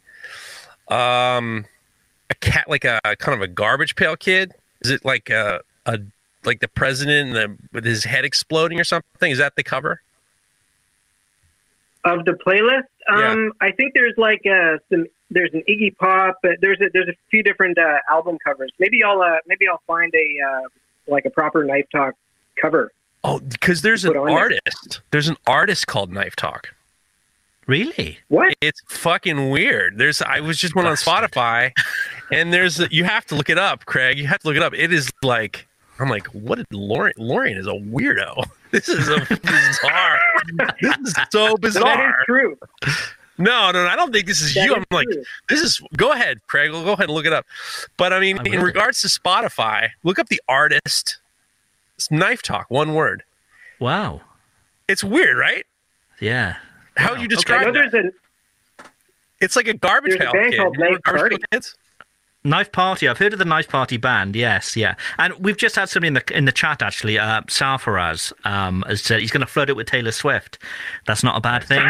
um, a cat like a kind of a garbage pail kid? Is it like a a like the president and the, with his head exploding or something? Is that the cover? of the playlist. Um, I think there's like uh, some. There's an Iggy Pop. There's a, there's a few different uh, album covers. Maybe I'll uh, maybe I'll find a uh, like a proper Knife Talk cover. Oh, because there's an on there. artist. There's an artist called Knife Talk. Really? What? It's fucking weird. There's I was just went on Spotify, and there's you have to look it up, Craig. You have to look it up. It is like I'm like, what did Lorian? Lorian is a weirdo. This is a bizarre. this is so bizarre. That is bizarre. true. No, no, no, I don't think this is That you. is I'm like, true. this is. Go ahead, Craig. We'll go ahead and look it up. But I mean, I in will. regards to Spotify, look up the artist. It's Knife Talk, one word. Wow. It's weird, right? Yeah. How Wow. would you describe know that? there's a It's like a garbage There's a band kid. called Knife Garbage Party. Kids? Knife Party. I've heard of the Knife Party band. Yes, yeah. And we've just had somebody in the in the chat actually. Uh, Sarfaraz um, has said he's going to flood it with Taylor Swift. That's not a bad thing.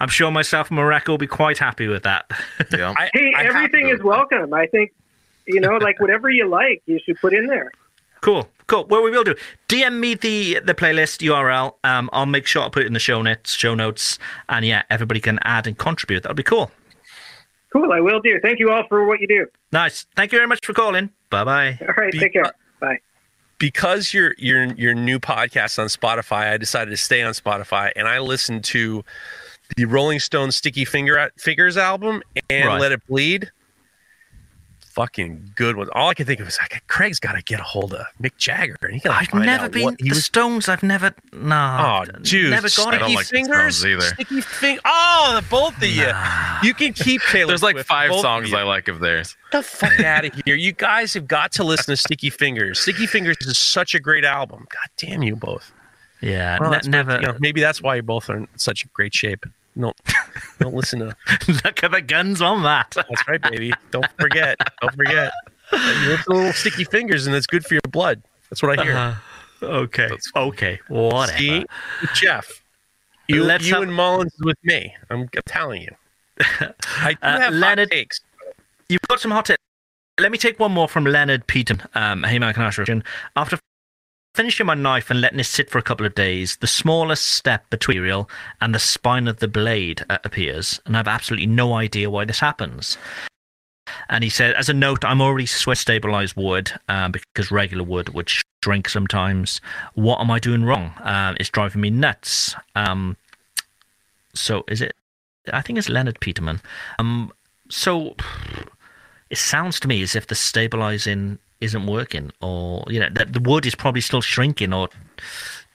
I'm sure myself and Mareko will be quite happy with that. Yeah. I, hey, I everything is welcome. I think you know, like whatever you like, you should put in there. Cool, cool. Well, we will do. DM me the the playlist URL. Um, I'll make sure I put it in the show notes. Show notes, and yeah, everybody can add and contribute. That'll be cool. Cool, I will do. Thank you all for what you do. Nice. Thank you very much for calling. Bye bye. All right, Be- take care. Bye. because your your your new podcast on Spotify, I decided to stay on Spotify and I listened to the Rolling Stones Sticky Finger Fingers album and Right. Let It Bleed. Fucking good one. All I could think of was like Craig's got to get a hold of Mick Jagger. And he gotta I've never been the was. Stones. I've never no. Oh, dude! never got sticky like fingers, either. Sticky fing- Oh, the both of you. You can keep Taylor. There's like Swift, five songs. I like of theirs. Get the fuck out of here. You guys have got to listen to Sticky Fingers. Sticky Fingers is such a great album. God damn you both. Yeah, Well, ne- never. You know, maybe that's why you both are in such great shape. No, don't listen to. Look at the guns on that. That's right, baby. Don't forget. Don't forget. You little sticky fingers, and it's good for your blood. That's what I hear. Uh, okay. Okay. Whatever. See, Jeff, you, Let's you have- and Mullins with me. I'm, I'm telling you. I do Uh, have Leonard- hot takes. You've got some hot takes. Let me take one more from Leonard Peaton. Um, hey, and After finishing my knife and letting it sit for a couple of days, the smallest step between material and the spine of the blade uh, appears, and I have absolutely no idea why this happens. And he said, as a note, I'm already sweat stabilized wood um, because regular wood would shrink sometimes. What am I doing wrong? Um, it's driving me nuts. Um, so is it? I think it's Leonard Peterman. Um, so it sounds to me as if the stabilizing isn't working, or you know, that the wood is probably still shrinking or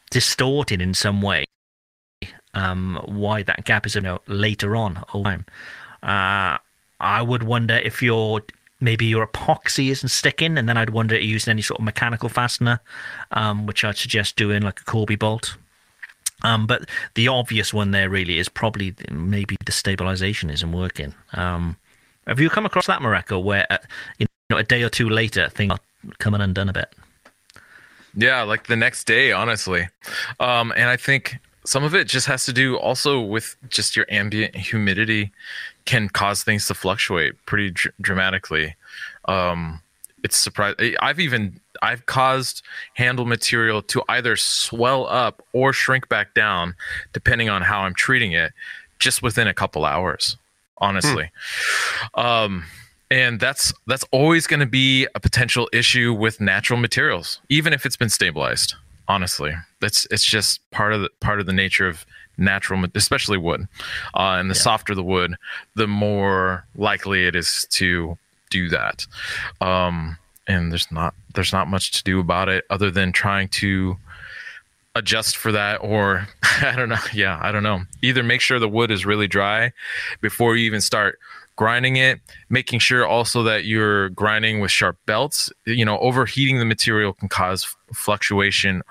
distorting in some way. Um, why that gap is you know later on time. Uh, I would wonder if your maybe your epoxy isn't sticking, and then I'd wonder if you're using any sort of mechanical fastener, um, which I'd suggest doing like a Corby bolt. Um, but the obvious one there really is probably maybe the stabilization isn't working. Um, have you come across that, Mareko, where uh, you know a day or two later things are coming undone a bit? Yeah, like the next day, honestly. Um, and I think some of it just has to do also with just your ambient humidity can cause things to fluctuate pretty dr- dramatically. Um, it's surprising. I've even I've caused handle material to either swell up or shrink back down, depending on how I'm treating it, just within a couple hours. Honestly, hmm. um, and that's that's always going to be a potential issue with natural materials, even if it's been stabilized. Honestly, that's it's just part of the part of the nature of natural, especially wood. Uh, and the yeah. softer the wood, the more likely it is to do that. Um, and there's not there's not much to do about it other than trying to adjust for that or I don't know. Yeah, I don't know. Either make sure the wood is really dry before you even start grinding it, making sure also that you're grinding with sharp belts. You know, overheating the material can cause fluctuation,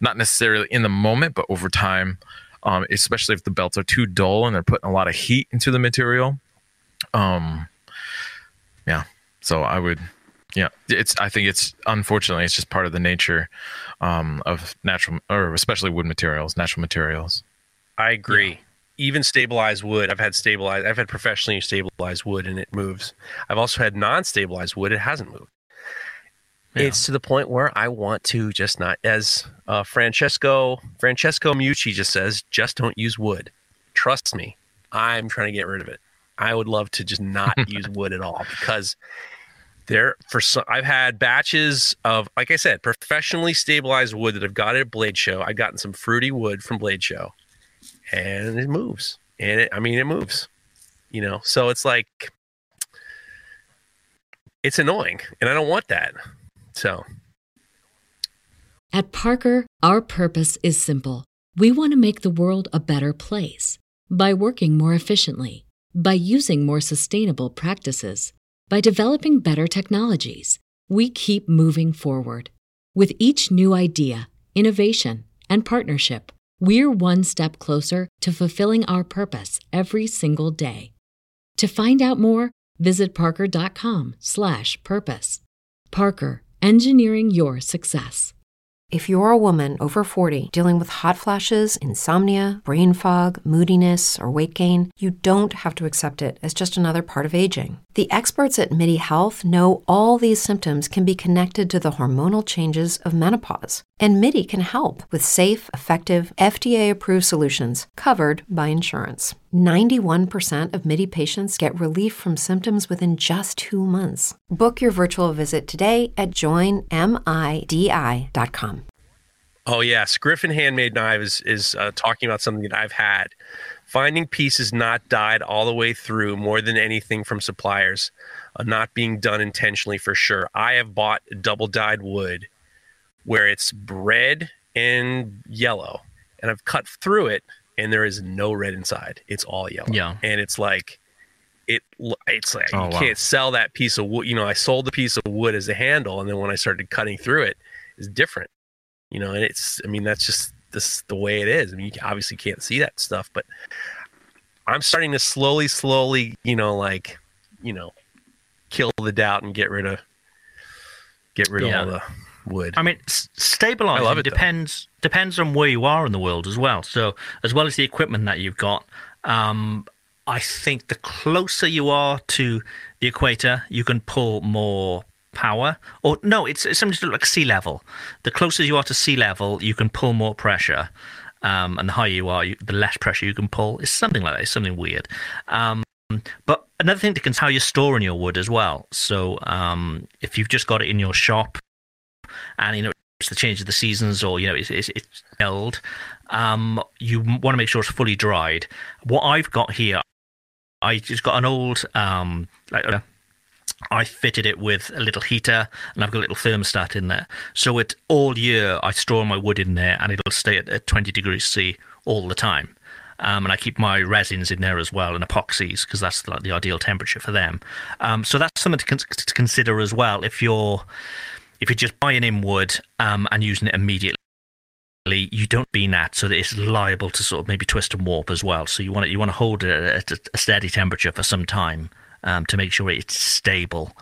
not necessarily in the moment, but over time, um, especially if the belts are too dull and they're putting a lot of heat into the material. Um, yeah. So I would, yeah, it's. I think it's unfortunately it's just part of the nature um, of natural or especially wood materials, natural materials. I agree. Yeah. Even stabilized wood, I've had stabilized. I've had professionally stabilized wood, and it moves. I've also had non-stabilized wood; it hasn't moved. Yeah. It's to the point where I want to just not, as uh, Francesco Francesco Mucci just says, just don't use wood. Trust me, I'm trying to get rid of it. I would love to just not use wood at all because there for some I've had batches of like I said, professionally stabilized wood that I've got at Blade Show. I've gotten some fruity wood from Blade Show, and it moves. And it, I mean, it moves. You know, so it's like it's annoying, and I don't want that. So. At Parker, our purpose is simple. We want to make the world a better place by working more efficiently by using more sustainable practices, by developing better technologies, we keep moving forward. With each new idea, innovation, and partnership, we're one step closer to fulfilling our purpose every single day. To find out more, visit parker.com/purpose. Parker, engineering your success. If you're a woman over 40 dealing with hot flashes, insomnia, brain fog, moodiness, or weight gain, you don't have to accept it as just another part of aging. The experts at MIDI Health know all these symptoms can be connected to the hormonal changes of menopause. And MIDI can help with safe, effective, FDA approved solutions covered by insurance. 91% of MIDI patients get relief from symptoms within just two months. Book your virtual visit today at joinmidi.com. Oh, yes. Griffin Handmade Knives is uh, talking about something that I've had. Finding pieces not dyed all the way through more than anything from suppliers, uh, not being done intentionally for sure. I have bought double dyed wood where it's red and yellow, and I've cut through it and there is no red inside. It's all yellow. Yeah. And it's like it it's like oh, you wow. can't sell that piece of wood. You know, I sold the piece of wood as a handle, and then when I started cutting through it, it's different. You know, and it's I mean that's just this the way it is. I mean, you obviously can't see that stuff, but I'm starting to slowly, slowly, you know, like you know, kill the doubt and get rid of get rid yeah. of all the would. I mean, stabilizing depends though. depends on where you are in the world as well. So as well as the equipment that you've got, um, I think the closer you are to the equator, you can pull more power. Or no, it's, it's something to do like sea level. The closer you are to sea level, you can pull more pressure. Um, and the higher you are, you, the less pressure you can pull. It's something like that. It's something weird. Um, but another thing to consider how you're storing your wood as well. So um, if you've just got it in your shop, and you know it's the change of the seasons or you know it's it's, it's held, um, you want to make sure it's fully dried. What I've got here, I just got an old um, like. Uh, I fitted it with a little heater and I've got a little thermostat in there. So it all year I store my wood in there and it'll stay at, at 20 degrees C all the time. Um, and I keep my resins in there as well and epoxies because that's like the ideal temperature for them. Um, so that's something to, con- to, consider as well if you're if you're just buying in wood um, and using it immediately, you don't be that so that it's liable to sort of maybe twist and warp as well. So you want to, you want to hold it at a steady temperature for some time um, to make sure it's stable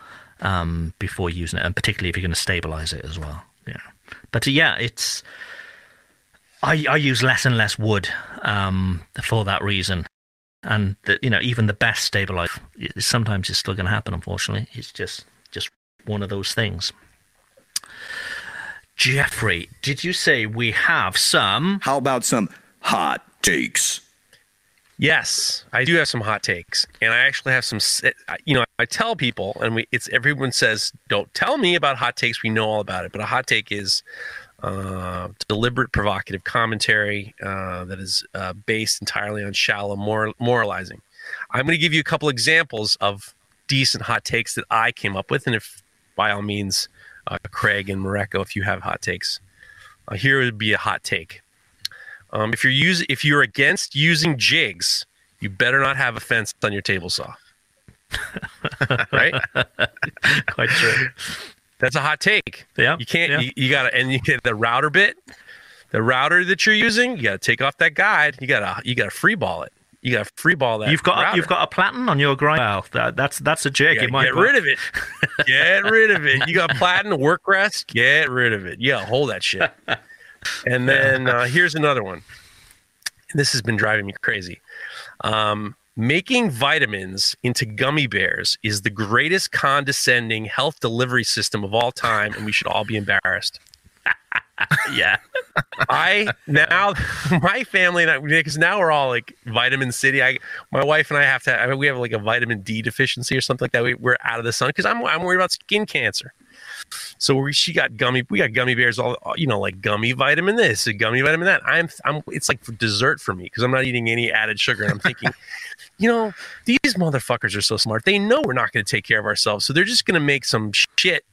um, before using it, and particularly if you're going to stabilize it as well. Yeah, but uh, yeah, it's I, I use less and less wood um, for that reason, and you know even the best stabilizer sometimes it's still going to happen. Unfortunately, it's just just one of those things. Jeffrey, did you say we have some? How about some hot takes? Yes, I do have some hot takes, and I actually have some. You know, I tell people, and we it's everyone says, "Don't tell me about hot takes. We know all about it." But a hot take is uh, deliberate, provocative commentary uh, that is uh, based entirely on shallow moral, moralizing. I'm going to give you a couple examples of decent hot takes that I came up with, and if by all means, uh, Craig and Mareko, if you have hot takes, uh, here would be a hot take. Um, if you're using, if you're against using jigs, you better not have a fence on your table saw. right? Quite true. That's a hot take. Yeah. You can't. yeah. You, you gotta, and you get the router bit, the router that you're using. You gotta take off that guide. You gotta, you gotta free ball it. You gotta free ball that. You've got router. you've got a platen on your grind. Wow, that, that's that's a jig. You in get rid of it. Get rid of it. You got platinum work rest. Get rid of it. Yeah, hold that shit. And then uh, here's another one. This has been driving me crazy. Um, making vitamins into gummy bears is the greatest condescending health delivery system of all time, and we should all be embarrassed. Yeah. I now my family and I because now we're all like vitamin city. I my wife and I have to. I mean, we have like a vitamin D deficiency or something like that. We, we're out of the sun because I'm I'm worried about skin cancer. So we, she got gummy. We got gummy bears all you know like gummy vitamin this, gummy vitamin that. I'm I'm. It's like dessert for me because I'm not eating any added sugar. And I'm thinking. You know, these motherfuckers are so smart. They know we're not going to take care of ourselves. So they're just going to make some shit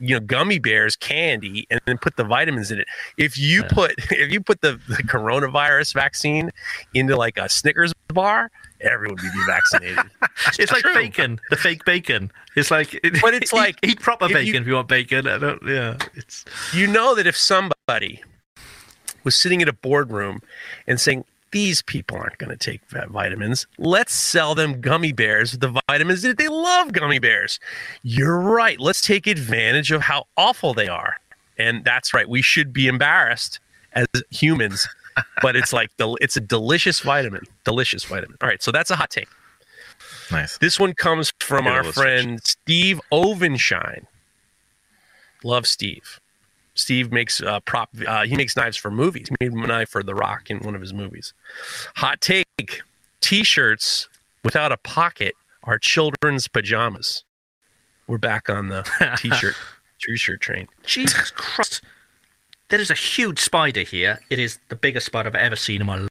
you know, gummy bears candy and then put the vitamins in it. If you put if you put the, the coronavirus vaccine into like a Snickers bar, everyone would be vaccinated. It's like true. bacon, the fake bacon. It's like, But it's like, eat, proper if you- bacon if you want bacon. I don't, yeah, it's you know that if somebody was sitting in a boardroom and saying these people aren't going to take vitamins. Let's sell them gummy bears with the vitamins that they love gummy bears. You're right. Let's take advantage of how awful they are. And that's right we should be embarrassed as humans but it's like the it's a delicious vitamin delicious vitamin. All right so that's a hot take. Nice. this one comes from Good our friend Steve Ovenshine. Love Steve. Steve makes uh, prop. Uh, he makes knives for movies. He made a knife for The Rock in one of his movies. Hot take: T-shirts without a pocket are children's pajamas. We're back on the T-shirt T-shirt train. Jesus Christ. There is a huge spider here. It is the biggest spider I've ever seen in my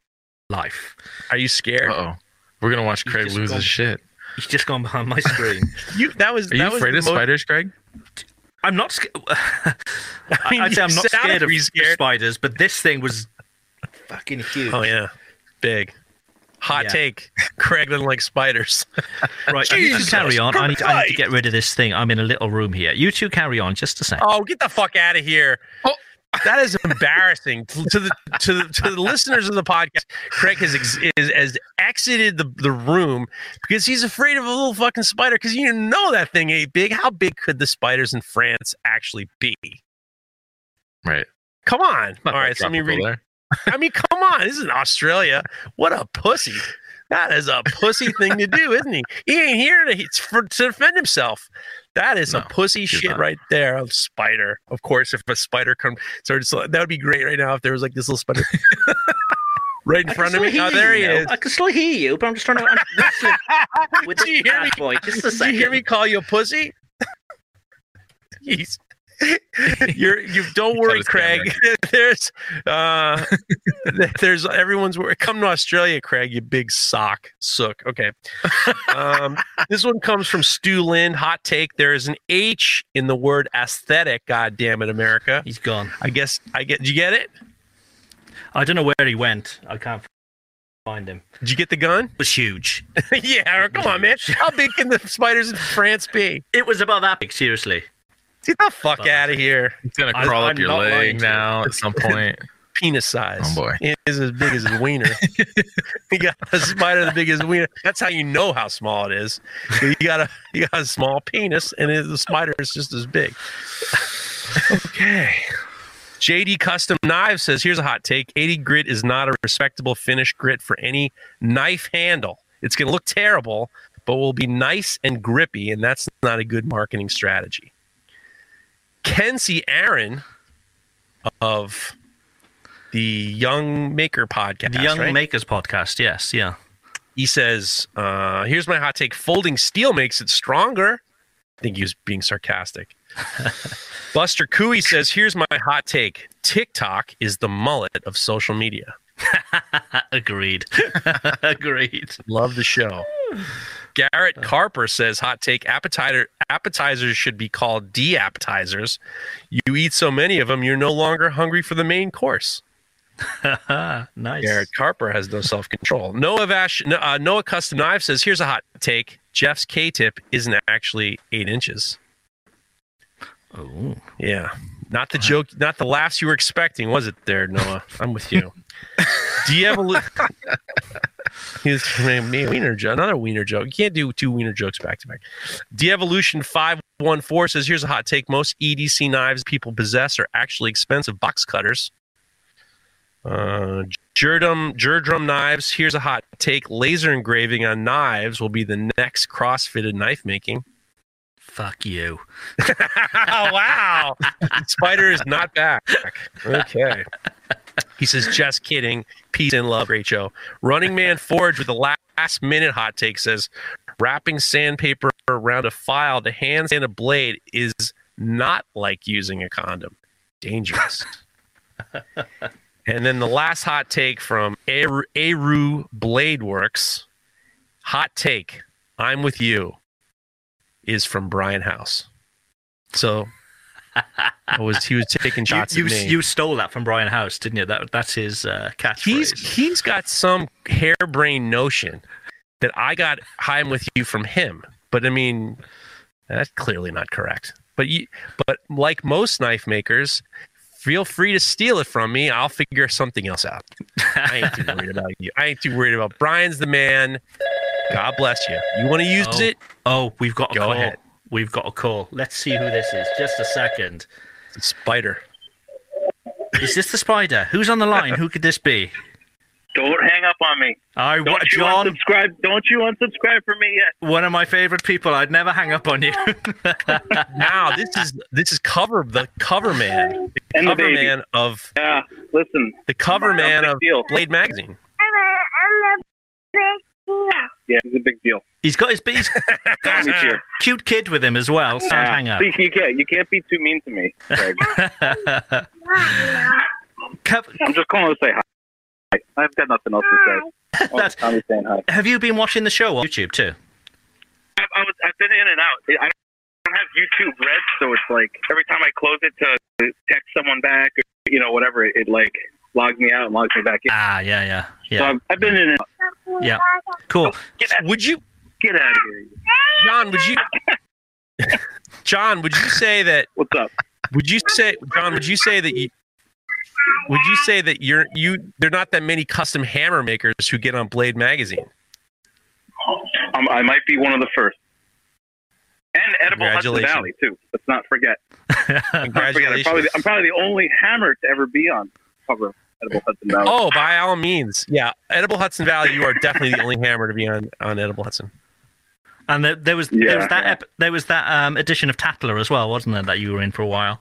life. Are you scared? Uh oh. We're gonna watch Craig lose gone- his shit. He's just gone behind my screen. You that was Are that you was afraid of mo- spiders, Craig? I'm not scared. mean, I'd say I'm not scared of pretty scared. spiders, but this thing was fucking huge. Oh yeah, big. Hot Yeah. take: Craig doesn't like spiders. Right, you two carry on. I need, I need to get rid of this thing. I'm in a little room here. You two carry on just a second. Oh, get the fuck out of here. Oh. That is embarrassing to the to the to the listeners of the podcast. Craig has ex, is, has exited the, the room because he's afraid of a little fucking spider. Because you know that thing ain't big. How big could the spiders in France actually be? Right. Come on. All so let me read. there. I mean, come on. This is Australia. What a pussy. That is a pussy thing to do, isn't he? He ain't here to, for, to defend himself. That is a pussy shit not. right there. A spider. Of course, if a spider comes, so that would be great right now if there was like this little spider right in I front of me. Oh, there you, he is. I can still hear you, but I'm just trying to. I'm with Did you this hear me? boy. Just a second. Did you hear me call you a pussy? He's, you're you don't worry, Craig. there's uh there's everyone's wor- come to Australia, Craig, you big sock sook. Okay. Um this one comes from Stu Lind. Hot take. There is an H in the word aesthetic, god damn it, America. He's gone. I guess I get did you get it? I don't know where he went. I can't find him. Did you get the gun? It was huge. yeah, come on, man. How big can the spiders in France be? It was about that big. Seriously. Get the fuck out of here. It's gonna I- crawl I'm up your leg now at some point. penis size. Oh, boy. It is as big as a wiener. you got a spider the big as wiener. That's how you know how small it is. You got a you got a small penis, and it, the spider is just as big. okay. JD Custom Knives says, "Here's a hot take: 80 grit is not a respectable finish grit for any knife handle. It's going to look terrible, but will be nice and grippy, and that's not a good marketing strategy." Kenzie Aaron of the Young Maker podcast. The Young right? Makers podcast. Yes, yeah. He says, uh, here's my hot take folding steel makes it stronger. I think he was being sarcastic. Buster Cooey says, here's my hot take TikTok is the mullet of social media. Agreed. Agreed. Love the show. Garrett Carper says, hot take appetizer, appetizers should be called de appetizers. You eat so many of them, you're no longer hungry for the main course. nice. Garrett Carper has no self control. Noah Vash, uh, Noah Custom Knife says, "Here's a hot take: Jeff's K tip isn't actually eight inches." Oh, Yeah, not the joke, not the laughs you were expecting, was it? There, Noah. I'm with you. do De-evolu- He's wiener joke, another wiener joke. You can't do two wiener jokes back to back. De-evolution five one four says, "Here's a hot take: Most EDC knives people possess are actually expensive box cutters." Uh, Jerdum Jerdrum knives. Here's a hot take: Laser engraving on knives will be the next CrossFitted knife making. Fuck you. oh wow! Spider is not back. Okay. He says, just kidding. Peace and love. Show. Running Man Forge with the last minute hot take says, wrapping sandpaper around a file to hand sand a blade is not like using a condom. Dangerous. and then the last hot take from Aru Blade Works. Hot take. I'm with you. Is from Brian House. So I was he was taking shots you, at me. you stole that from Brian House, didn't you? That that's his uh, catchphrase. he's he's got some harebrained notion that I got I'm with you from him. But I mean, that's clearly not correct. But you, but like most knife makers, feel free to steal it from me. I'll figure something else out. I ain't too worried about you. I ain't too worried about Brian's the man. God bless you. You want to use Oh. it? Oh, we've got a Go call. ahead. We've got a call. Let's see who this is. Just a second. Spider. Is this the spider? Who's on the line? Who could this be? Don't hang up on me. I, Don't you John, unsubscribe? Don't you unsubscribe for me yet? one of my favorite people. I'd never hang up on you. Now this is this is cover the cover man, the And cover baby. man of Yeah. Listen. the cover man of deal. Blade magazine. Yeah, it's a big deal. He's got his he's got a cute kid with him as well. So Yeah. hang up. See, you can't. You can't be too mean to me. I'm just calling to say hi. I've got nothing else to say. That's- I'm saying hi. Have you been watching the show on YouTube too? I, I was, I've been in and out. I don't have YouTube Red, so it's like every time I close it to text someone back, or, you know, whatever, it, it like logs me out and logs me back in. Ah, yeah, yeah, So yeah, I've, I've been in out. yeah. Cool. Would you, get out of here. John? Would you, John? Would you say that? What's up? Would you say, John? Would you say that you? Would you say that you're you? There are not that many custom hammer makers who get on Blade magazine. Um, I might be one of the first. And Edible Hudson Valley too. Let's not forget. Not forget. I'm Congratulations. probably, the, I'm probably the only hammer to ever be on cover Edible Hudson Valley. Oh, by all means, yeah. Edible Hudson Valley, you are definitely the only hammer to be on on Edible Hudson. And there, there was there was that ep- there was that um, edition of Tatler as well, wasn't there? That you were in for a while.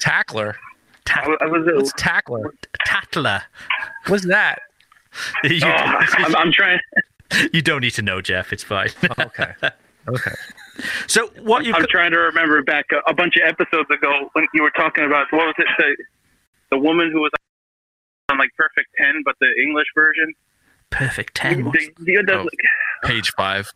Tackler. I, Tat- was- I was. What's tackler? Tatler. What's that? you, oh, I'm, I'm trying. you don't need to know, Jeff. It's fine. Okay. Okay. so what you I'm trying to remember back a, a bunch of episodes ago when you were talking about what was it the the woman who was on like Perfect Ten, but the English version. perfect ten. what's- The, the, the, Oh. Page five.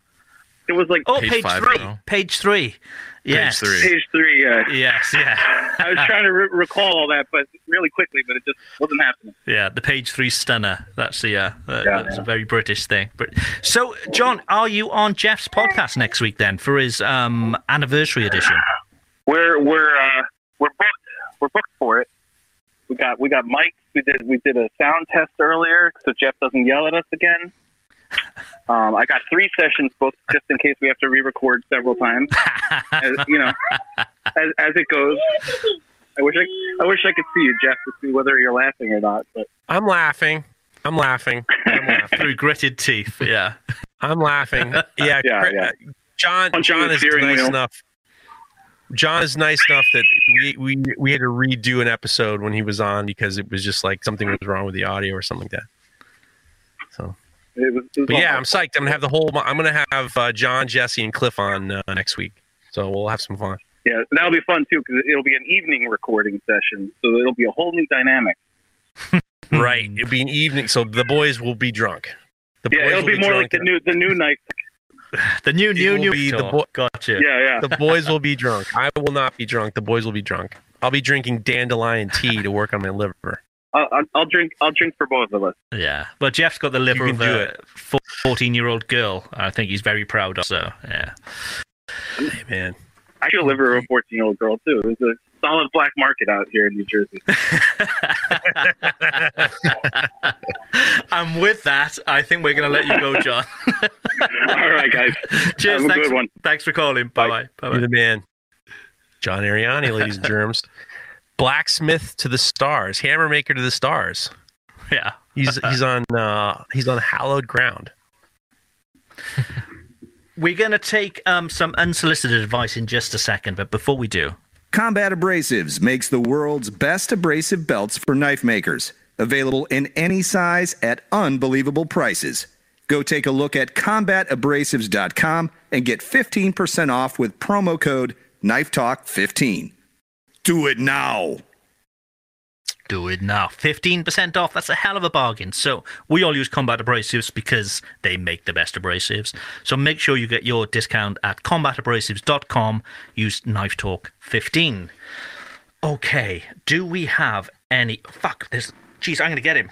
It was like Oh, Page page, five three. now. Page three. Yes. three. page three. Yeah, Yes. Yeah. I was trying to re- recall all that, but really quickly, but it just wasn't happening. Yeah, the page three stunner. That's the uh, uh, Yeah, that's yeah. a very British thing. But so, John, are you on Jeff's podcast next week then for his um, anniversary edition? We're we're uh, we're booked. We're booked for it. We got we got mics. We did we did a sound test earlier, so Jeff doesn't yell at us again. Um, I got three sessions booked just in case we have to re-record several times. as, you know, as, as it goes. I wish I, I wish I could see you, Jeff, to see whether you're laughing or not. But I'm laughing. I'm laughing. I'm laughing. Through gritted teeth. Yeah. I'm laughing. Yeah. Yeah, yeah. John. Punching John is steering nice wheel. enough. John is nice enough that we, we we had to redo an episode when he was on because it was just like something was wrong with the audio or something like that. So, It was, it was but yeah, I'm psyched. I'm gonna have the whole. I'm gonna have uh, John, Jesse, and Cliff on uh, next week. So we'll have some fun. Yeah, that'll be fun too because it'll be an evening recording session, so it'll be a whole new dynamic. Right. It'll be an evening, so the boys will be drunk. The yeah, boys it'll will be more like the new the new night. The new, It new, new. be the talk. bo- Gotcha. Yeah, yeah. The boys will be drunk. I will not be drunk. The boys will be drunk. I'll be drinking dandelion tea to work on my liver. I'll, I'll, I'll drink. I'll drink for both of us. Yeah, but Jeff's got the liver of a fourteen-year-old girl. I think he's very proud of. So yeah, Hey, man. I should live with a 14 year old girl too. There's a solid black market out here in New Jersey. and with that, I think we're going to let you go, John. All right, guys. Cheers. Have a thanks, good one. thanks for calling. Bye bye. Bye You're bye. the man. John Ariani, ladies and germs. Blacksmith to the stars. Hammer maker to the stars. Yeah. He's he's on uh he's on hallowed ground. We're going to take um, some unsolicited advice in just a second, but before we do, Combat Abrasives makes the world's best abrasive belts for knife makers. Available in any size at unbelievable prices. Go take a look at combatabrasives.com and get 15% off with promo code KNIFETALK15. Do it now. Do it now. 15% off. That's a hell of a bargain. So, we all use Combat Abrasives because they make the best abrasives. So, make sure you get your discount at combatabrasives.com. Use Knife Talk 15. Okay, do we have any. Fuck, there's. Jeez, I'm going to get him.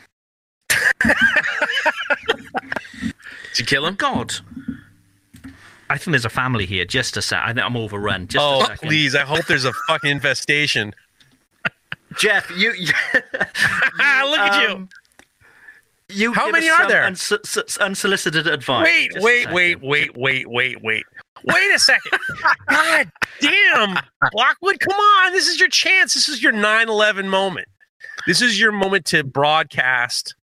Did you kill him? God. I think there's a family here. Just a sec. I think I'm overrun. Just oh, please! I hope there's a fucking infestation. Jeff, you. you look at you. um, You How many are there? uns- unsolicited advice. Wait, wait, wait, wait, wait, wait, wait. Wait a second. God damn. Blockwood, come on. This is your chance. This is your 9 11 moment. This is your moment to broadcast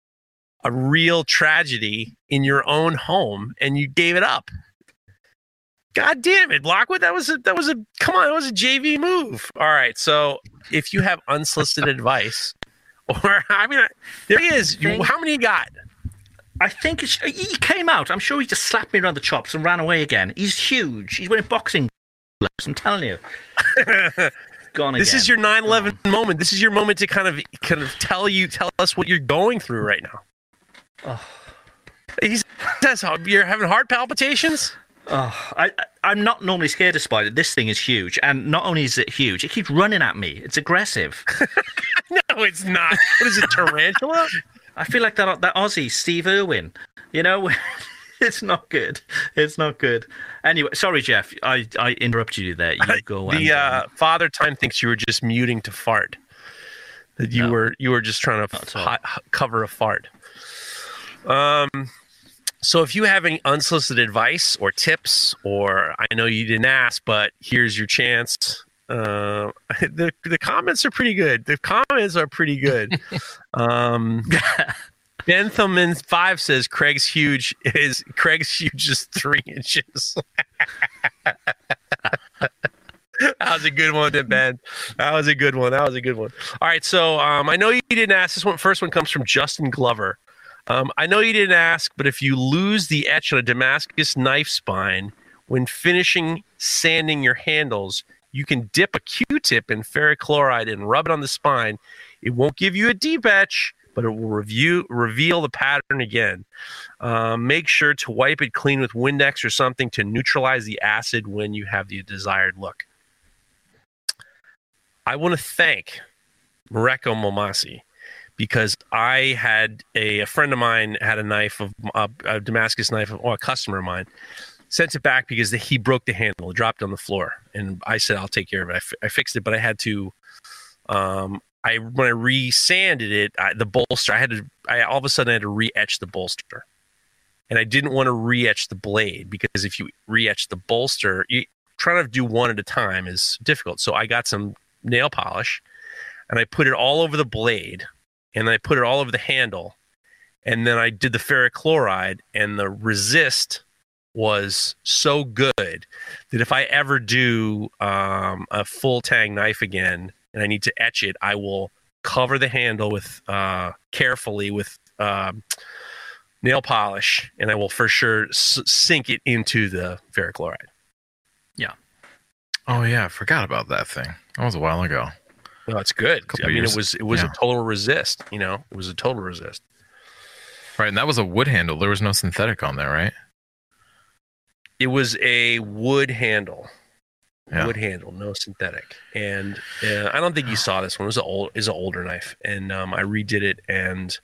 a real tragedy in your own home, and you gave it up. God damn it, Blockwood. That was a that was a come on, that was a JV move. All right. So if you have unsolicited advice, or I mean there he is. Think- how many you got? I think it's, he came out. I'm sure he just slapped me around the chops and ran away again. He's huge. He's wearing boxing gloves. I'm telling you. Gone This is your 9/11 moment. This is your moment to kind of kind of tell you tell us what you're going through right now. Oh. He says you're having heart palpitations. Oh, I, I'm not normally scared of spider. This thing is huge, and not only is it huge, it keeps running at me. It's aggressive. No, it's not. What is it, tarantula? I feel like that that Aussie Steve Irwin. You know, it's not good. It's not good. Anyway, sorry, Jeff. I I interrupted you there. You go. and, the um, uh, father time thinks you were just muting to fart. That you No. were you were just trying to Not at all. hi- h- cover a fart. Um. So if you have any unsolicited advice or tips, or I know you didn't ask, but here's your chance. Uh, the the comments are pretty good. The comments are pretty good. um, Bentham five says Craig's huge is Craig's huge is three inches. That was a good one, Ben. That was a good one. That was a good one. All right, so um, I know you didn't ask. This one, first one comes from Justin Glover. Um, I know you didn't ask, but if you lose the etch on a Damascus knife spine when finishing sanding your handles, you can dip a Q-tip in ferric chloride and rub it on the spine. It won't give you a deep etch, but it will review reveal the pattern again. Um, make sure to wipe it clean with Windex or something to neutralize the acid when you have the desired look. I want to thank Mareko Maumasi because I had a, a friend of mine had a knife of a, Damascus knife, or a customer of mine sent it back because the, he broke the handle, dropped on the floor, and I said I'll take care of it. I, fixed it, but I had to. Um, I when I re-sanded it, I, the bolster, I had to. I all of a sudden I had to re-etch the bolster, and I didn't want to re-etch the blade because if you re-etch the bolster, you trying to do one at a time is difficult. So I got some nail polish, and I put it all over the blade, and I put it all over the handle, and then I did the ferric chloride and the resist was so good that if I ever do um, a full tang knife again and I need to etch it, I will cover the handle with uh, carefully with um, nail polish, and I will for sure s- sink it into the ferric chloride. Yeah. Oh yeah, I forgot about that thing. That was a while ago. No, it's good. I mean, years- it was it was yeah. a total resist. You know, it was a total resist. Right, and that was a wood handle. There was no synthetic on there, right? It was a wood handle. Yeah. Wood handle, no synthetic. And uh, I don't think you saw this one. It was an old is an older knife, and um, I redid it and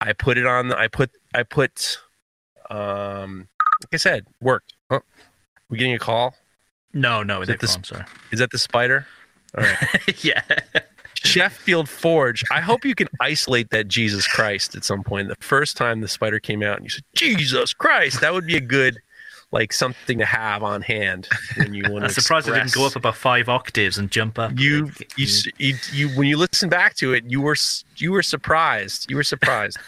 I put it on. I put I put um like I said, worked. Huh? We getting a call? No, no, Is is it this- I'm sorry. Is that the spider? All right. yeah. Sheffield Forge. I hope you can isolate that Jesus Christ at some point. The first time the spider came out and you said Jesus Christ, that would be a good like something to have on hand when you want to. I'm surprised it didn't go up about five octaves and jump up. You, you, you, you, when you listen back to it, you were you were surprised. You were surprised.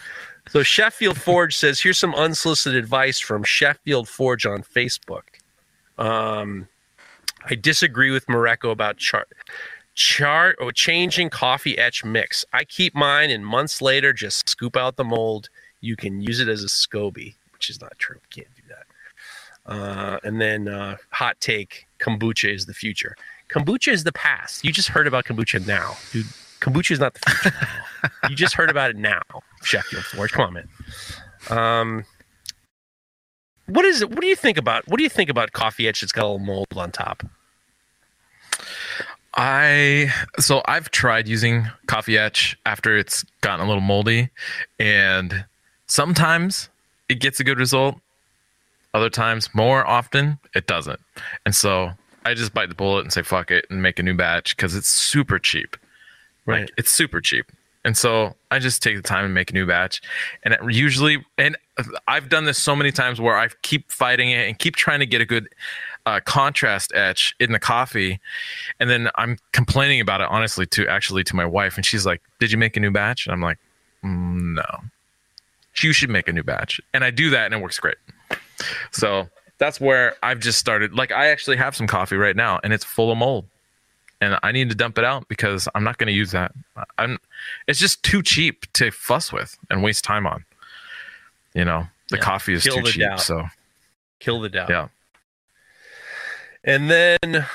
so Sheffield Forge says, "Here's some unsolicited advice from Sheffield Forge on Facebook." Um, I disagree with Mareko about chart chart or changing coffee etch mix. I keep mine, and months later, just scoop out the mold. You can use it as a SCOBY, which is not true. Can't do that. Uh, and then uh, hot take: kombucha is the future. Kombucha is the past. You just heard about kombucha now, dude. Kombucha is not the future. you just heard about it now, Sheffield Forge. Come on, man. Um, what is it? What do you think about? What do you think about coffee etch that's got a little mold on top? I so I've tried using coffee etch after it's gotten a little moldy, and sometimes it gets a good result. Other times, more often, it doesn't. And so I just bite the bullet and say fuck it and make a new batch because it's super cheap. Right. Like, it's super cheap. And so I just take the time and make a new batch. And it usually, and I've done this so many times where I keep fighting it and keep trying to get a good uh, contrast etch in the coffee. And then I'm complaining about it honestly to actually to my wife. And she's like, Did you make a new batch? And I'm like, "Mm, No. You should make a new batch. And I do that and it works great. So that's where I've just started. Like, I actually have some coffee right now and it's full of mold and I need to dump it out because I'm not going to use that. I'm. It's just too cheap to fuss with and waste time on. You know, the Yeah. coffee is Kill too cheap. doubt. So Kill the doubt. yeah, And then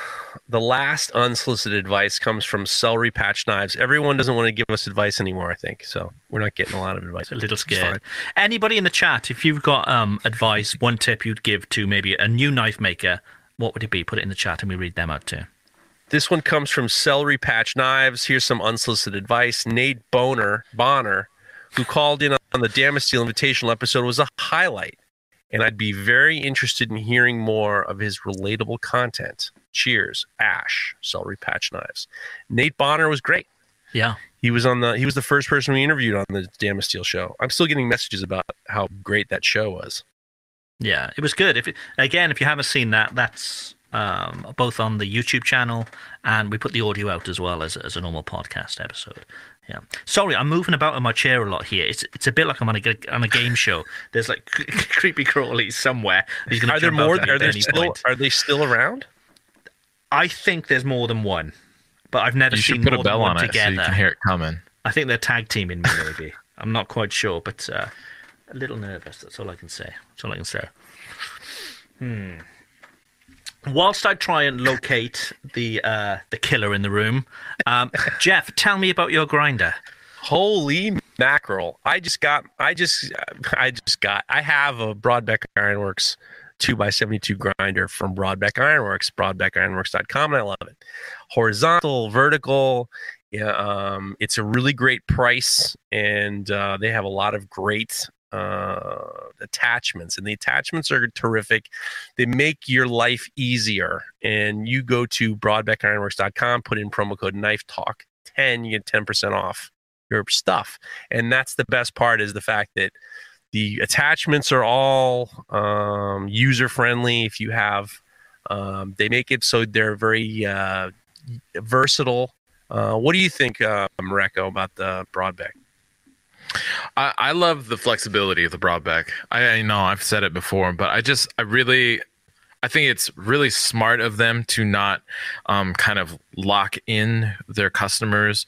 the last unsolicited advice comes from Celery Patch Knives. Everyone doesn't want to give us advice anymore, I think. So we're not getting a lot of advice. a little scared. Anybody in the chat, if you've got um, advice, one tip you'd give to maybe a new knife maker, what would it be? Put it in the chat and we read them out too. This one comes from Celery Patch Knives. Here's some unsolicited advice. Nate Boner, Bonner, who called in on the Damasteel Invitational episode, was a highlight. And I'd be very interested in hearing more of his relatable content. Cheers, Ash, Celery Patch Knives. Nate Bonner was great. Yeah. He was on the he was the first person we interviewed on the Damasteel show. I'm still getting messages about how great that show was. Yeah, it was good. If it, again, if you haven't seen that, that's um, both on the YouTube channel and we put the audio out as well as as a normal podcast episode. Yeah. Sorry, I'm moving about in my chair a lot here. It's it's a bit like I'm on a g- on a game show. There's like creepy crawlies somewhere. He's gonna Are there more? Are there still point. are they still around? I think there's more than one, but I've never you seen should put more a bell than one on it so together. you can hear it coming. I think they're tag teaming me, maybe. I'm not quite sure, but uh, a little nervous. That's all I can say. That's all I can say. Hmm. Whilst I try and locate the uh, the killer in the room, um, Jeff, tell me about your grinder. Holy mackerel! I just got. I just. I just got. I have a Broadbeck Ironworks two x seventy two grinder from Broadbeck Ironworks. BroadbeckIronworks.com, and I love it. Horizontal, vertical. Yeah, um, it's a really great price, and uh, they have a lot of great uh, attachments, and the attachments are terrific. They make your life easier. And you go to BroadbeckIronworks.com, put in promo code Knife Talk ten, you get ten percent off your stuff. And that's the best part is the fact that the attachments are all um, user friendly. If you have, um, they make it so they're very uh, versatile. Uh, what do you think, uh, Mareko, about the Broadbeck? I, I love the flexibility of the Broadbeck. I, I know I've said it before, but I just I really I think it's really smart of them to not um, kind of lock in their customers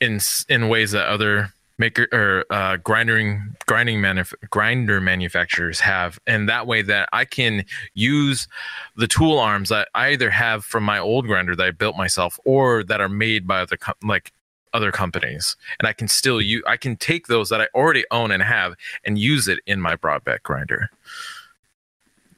in in ways that other maker or uh, grinding grinding manuf- grinder manufacturers have, and that way that I can use the tool arms that I either have from my old grinder that I built myself or that are made by other com- like other companies. And i can still use i can take those that i already own and have and use it in my broadbeck grinder.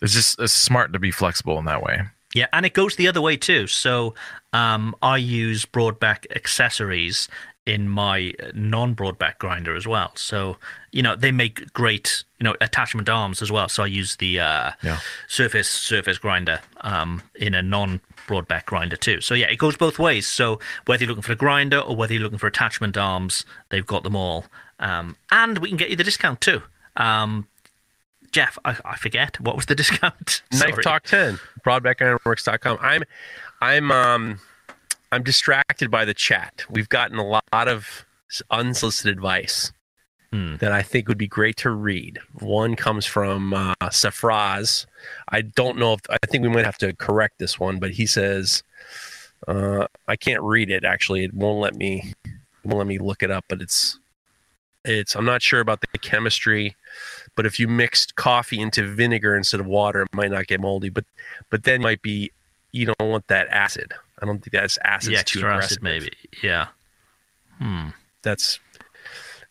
It's just it's smart to be flexible in that way Yeah, and it goes the other way too. So um, I use broadbeck accessories in my non-broadbeck grinder as well. So you know they make great you know attachment arms as well. So I use the uh, Yeah. surface surface grinder um, in a non-broadbeck grinder too. So yeah, it goes both ways. So whether you're looking for a grinder or whether you're looking for attachment arms, they've got them all. Um, and we can get you the discount too. Um, Jeff, I, I forget what was the discount. Knife Talk 10, broadbeckironworks.com. I'm I'm um I'm distracted by the chat. We've gotten a lot of unsolicited advice Hmm. that I think would be great to read. One comes from uh, Safraz. I don't know if I think we might have to correct this one, but he says uh, I can't read it. Actually, it won't let me. It won't let me look it up. But it's it's. I'm not sure about the chemistry but if you mixed coffee into vinegar instead of water, it might not get moldy. But but then it might be you don't want that acid. I don't think that's acid. yeah, too aggressive. acid maybe. Yeah. Hmm. That's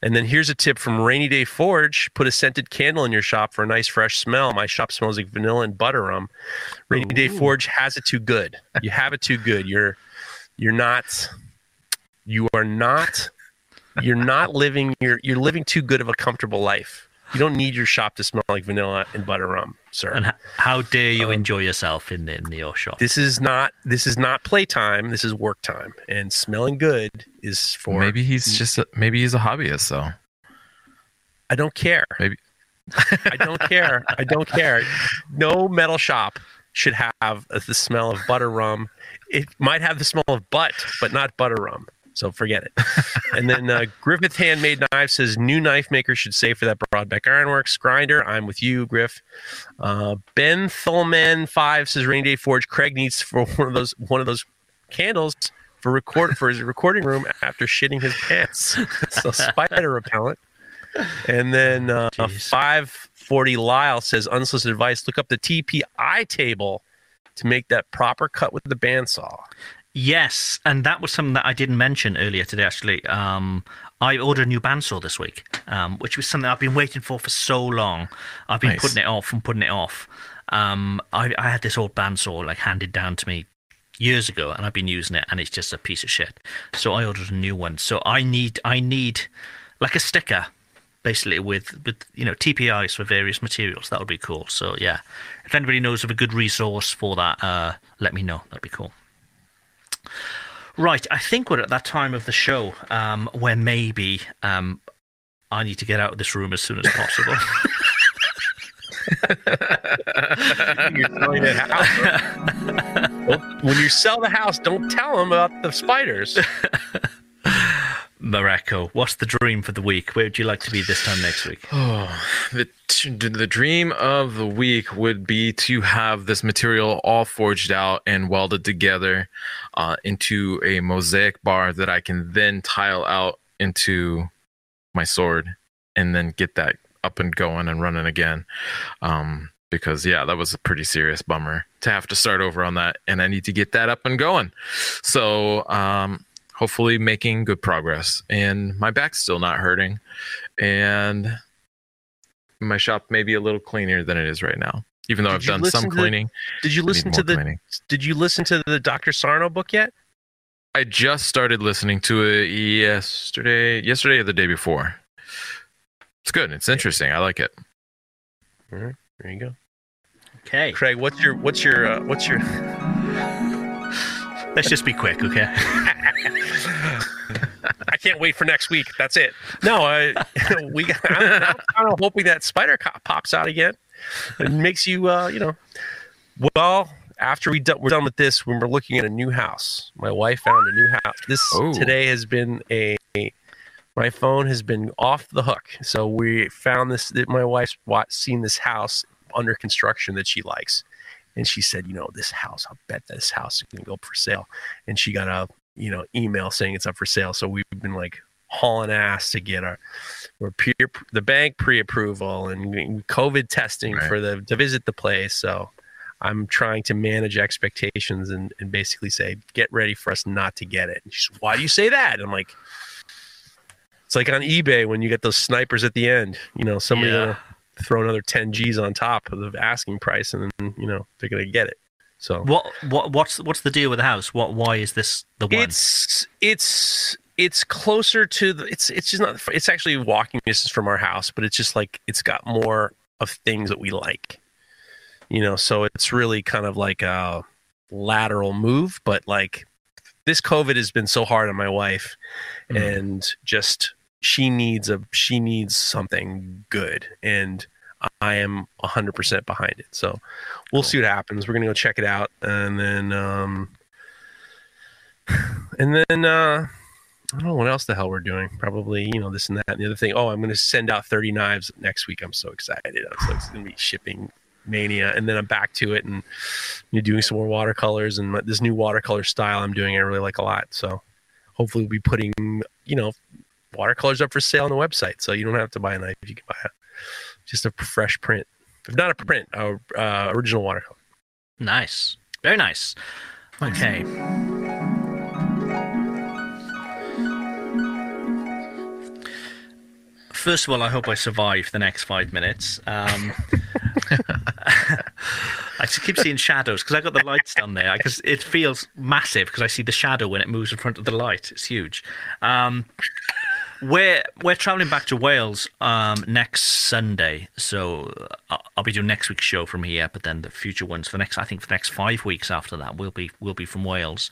and then here's a tip from Rainy Day Forge: put a scented candle in your shop for a nice fresh smell. My shop smells like vanilla and butter rum. Rainy Day Forge has it too good. You have it too good. You're you're not you are not you're not living you're you're living too good of a comfortable life. You don't need your shop to smell like vanilla and butter rum, sir. And how dare you Um, enjoy yourself in in your shop? This is not this is not playtime. This is work time, and smelling good is for. maybe he's just a, maybe he's a hobbyist though I don't care. Maybe. I don't care. I don't care. No metal shop should have the smell of butter rum. It might have the smell of butt, but not butter rum. So forget it. and then uh, Griffith Handmade Knife says new knife maker should save for that Broadbeck Ironworks grinder. I'm with you, Griff. Uh, ben Thulman Five says Rainy Day Forge. Craig needs for one of those one of those candles for record for his recording room after shitting his pants. so spider repellent. And then uh, Jeez. 540 Lyle says unsolicited advice. Look up the TPI table to make that proper cut with the bandsaw. Yes, and that was something that I didn't mention earlier today. Actually, um, I ordered a new bandsaw this week, um, which was something I've been waiting for for so long. I've been Nice. putting it off and putting it off. Um, I, I had this old bandsaw like handed down to me years ago, and I've been using it, and it's just a piece of shit. So I ordered a new one. So I need I need like a sticker, basically with with you know TPIs for various materials. That would be cool. So yeah, if anybody knows of a good resource for that, uh, let me know. That'd be cool. Right, I think we're at that time of the show um, where maybe um, I need to get out of this room as soon as possible. You're house. Don't- when you sell the house, don't tell them about the spiders. Mareko, what's the dream for the week? Where would you like to be this time next week? Oh, the the dream of the week would be to have this material all forged out and welded together uh, into a mosaic bar that I can then tile out into my sword and then get that up and going and running again. Um, because yeah, that was a pretty serious bummer to have to start over on that, and I need to get that up and going. So um, hopefully making good progress, and my back's still not hurting, and my shop may be a little cleaner than it is right now. Even though Did I've done some to the- cleaning, Did you listen to the cleaning. Did you listen to the Dr. Sarno book yet? I just started listening to it yesterday, yesterday or the day before. It's good. It's interesting. I like it. All right, There you go. Okay, Craig, what's your what's your uh, what's your let's just be quick, okay? I can't wait for next week. That's it. No, I. We. I'm I'm kind of hoping that spider cop pops out again. It makes you uh, you know. Well, after we do, we're done with this, when we're looking at a new house, my wife found a new house. This Oh. today has been a My phone has been off the hook. So we found this. That my wife's seen this house under construction that she likes, and she said, you know, this house. I'll bet this house is gonna go up for sale. And she got a you know email saying it's up for sale. So we've been like hauling ass to get our we're peer the bank pre-approval and COVID testing Right. for the to visit the place. So I'm trying to manage expectations and, and basically say, get ready for us not to get it. And she's, why do you say that? I'm like, it's like on eBay when you get those snipers at the end. You know, somebody Yeah. Throw another 10 G's on top of the asking price, and then you know they're gonna get it. So What what what's what's the deal with the house? What why is this the one? it's it's it's closer to the it's it's just not it's actually walking distance from our house but it's just like it's got more of things that we like you know so it's really kind of like a lateral move but like this covid has been so hard on my wife Hmm. and just she needs a she needs something good and i am 100% behind it so we'll see what happens we're gonna go check it out and then um and then uh I don't know what else the hell we're doing. Probably, you know, this and that and the other thing. Oh, I'm going to send out 30 knives next week. I'm so excited. I'm so it's going to be shipping mania, and then I'm back to it and you're doing some more watercolors and my- this new watercolor style I'm doing. I really like a lot. So hopefully we'll be putting, you know, watercolors up for sale on the website. So you don't have to buy a knife. if You can buy a, just a fresh print. If not a print, a uh, original watercolor. Nice. Very nice. Okay. First of all, I hope I survive the next five minutes. Um, I just keep seeing shadows because I got the lights down there. Because it feels massive because I see the shadow when it moves in front of the light. It's huge. Um, we're we're traveling back to Wales um, next Sunday, so uh, I'll be doing next week's show from here. But then the future ones for next, I think, for the next five weeks after that, we'll be we'll be from Wales.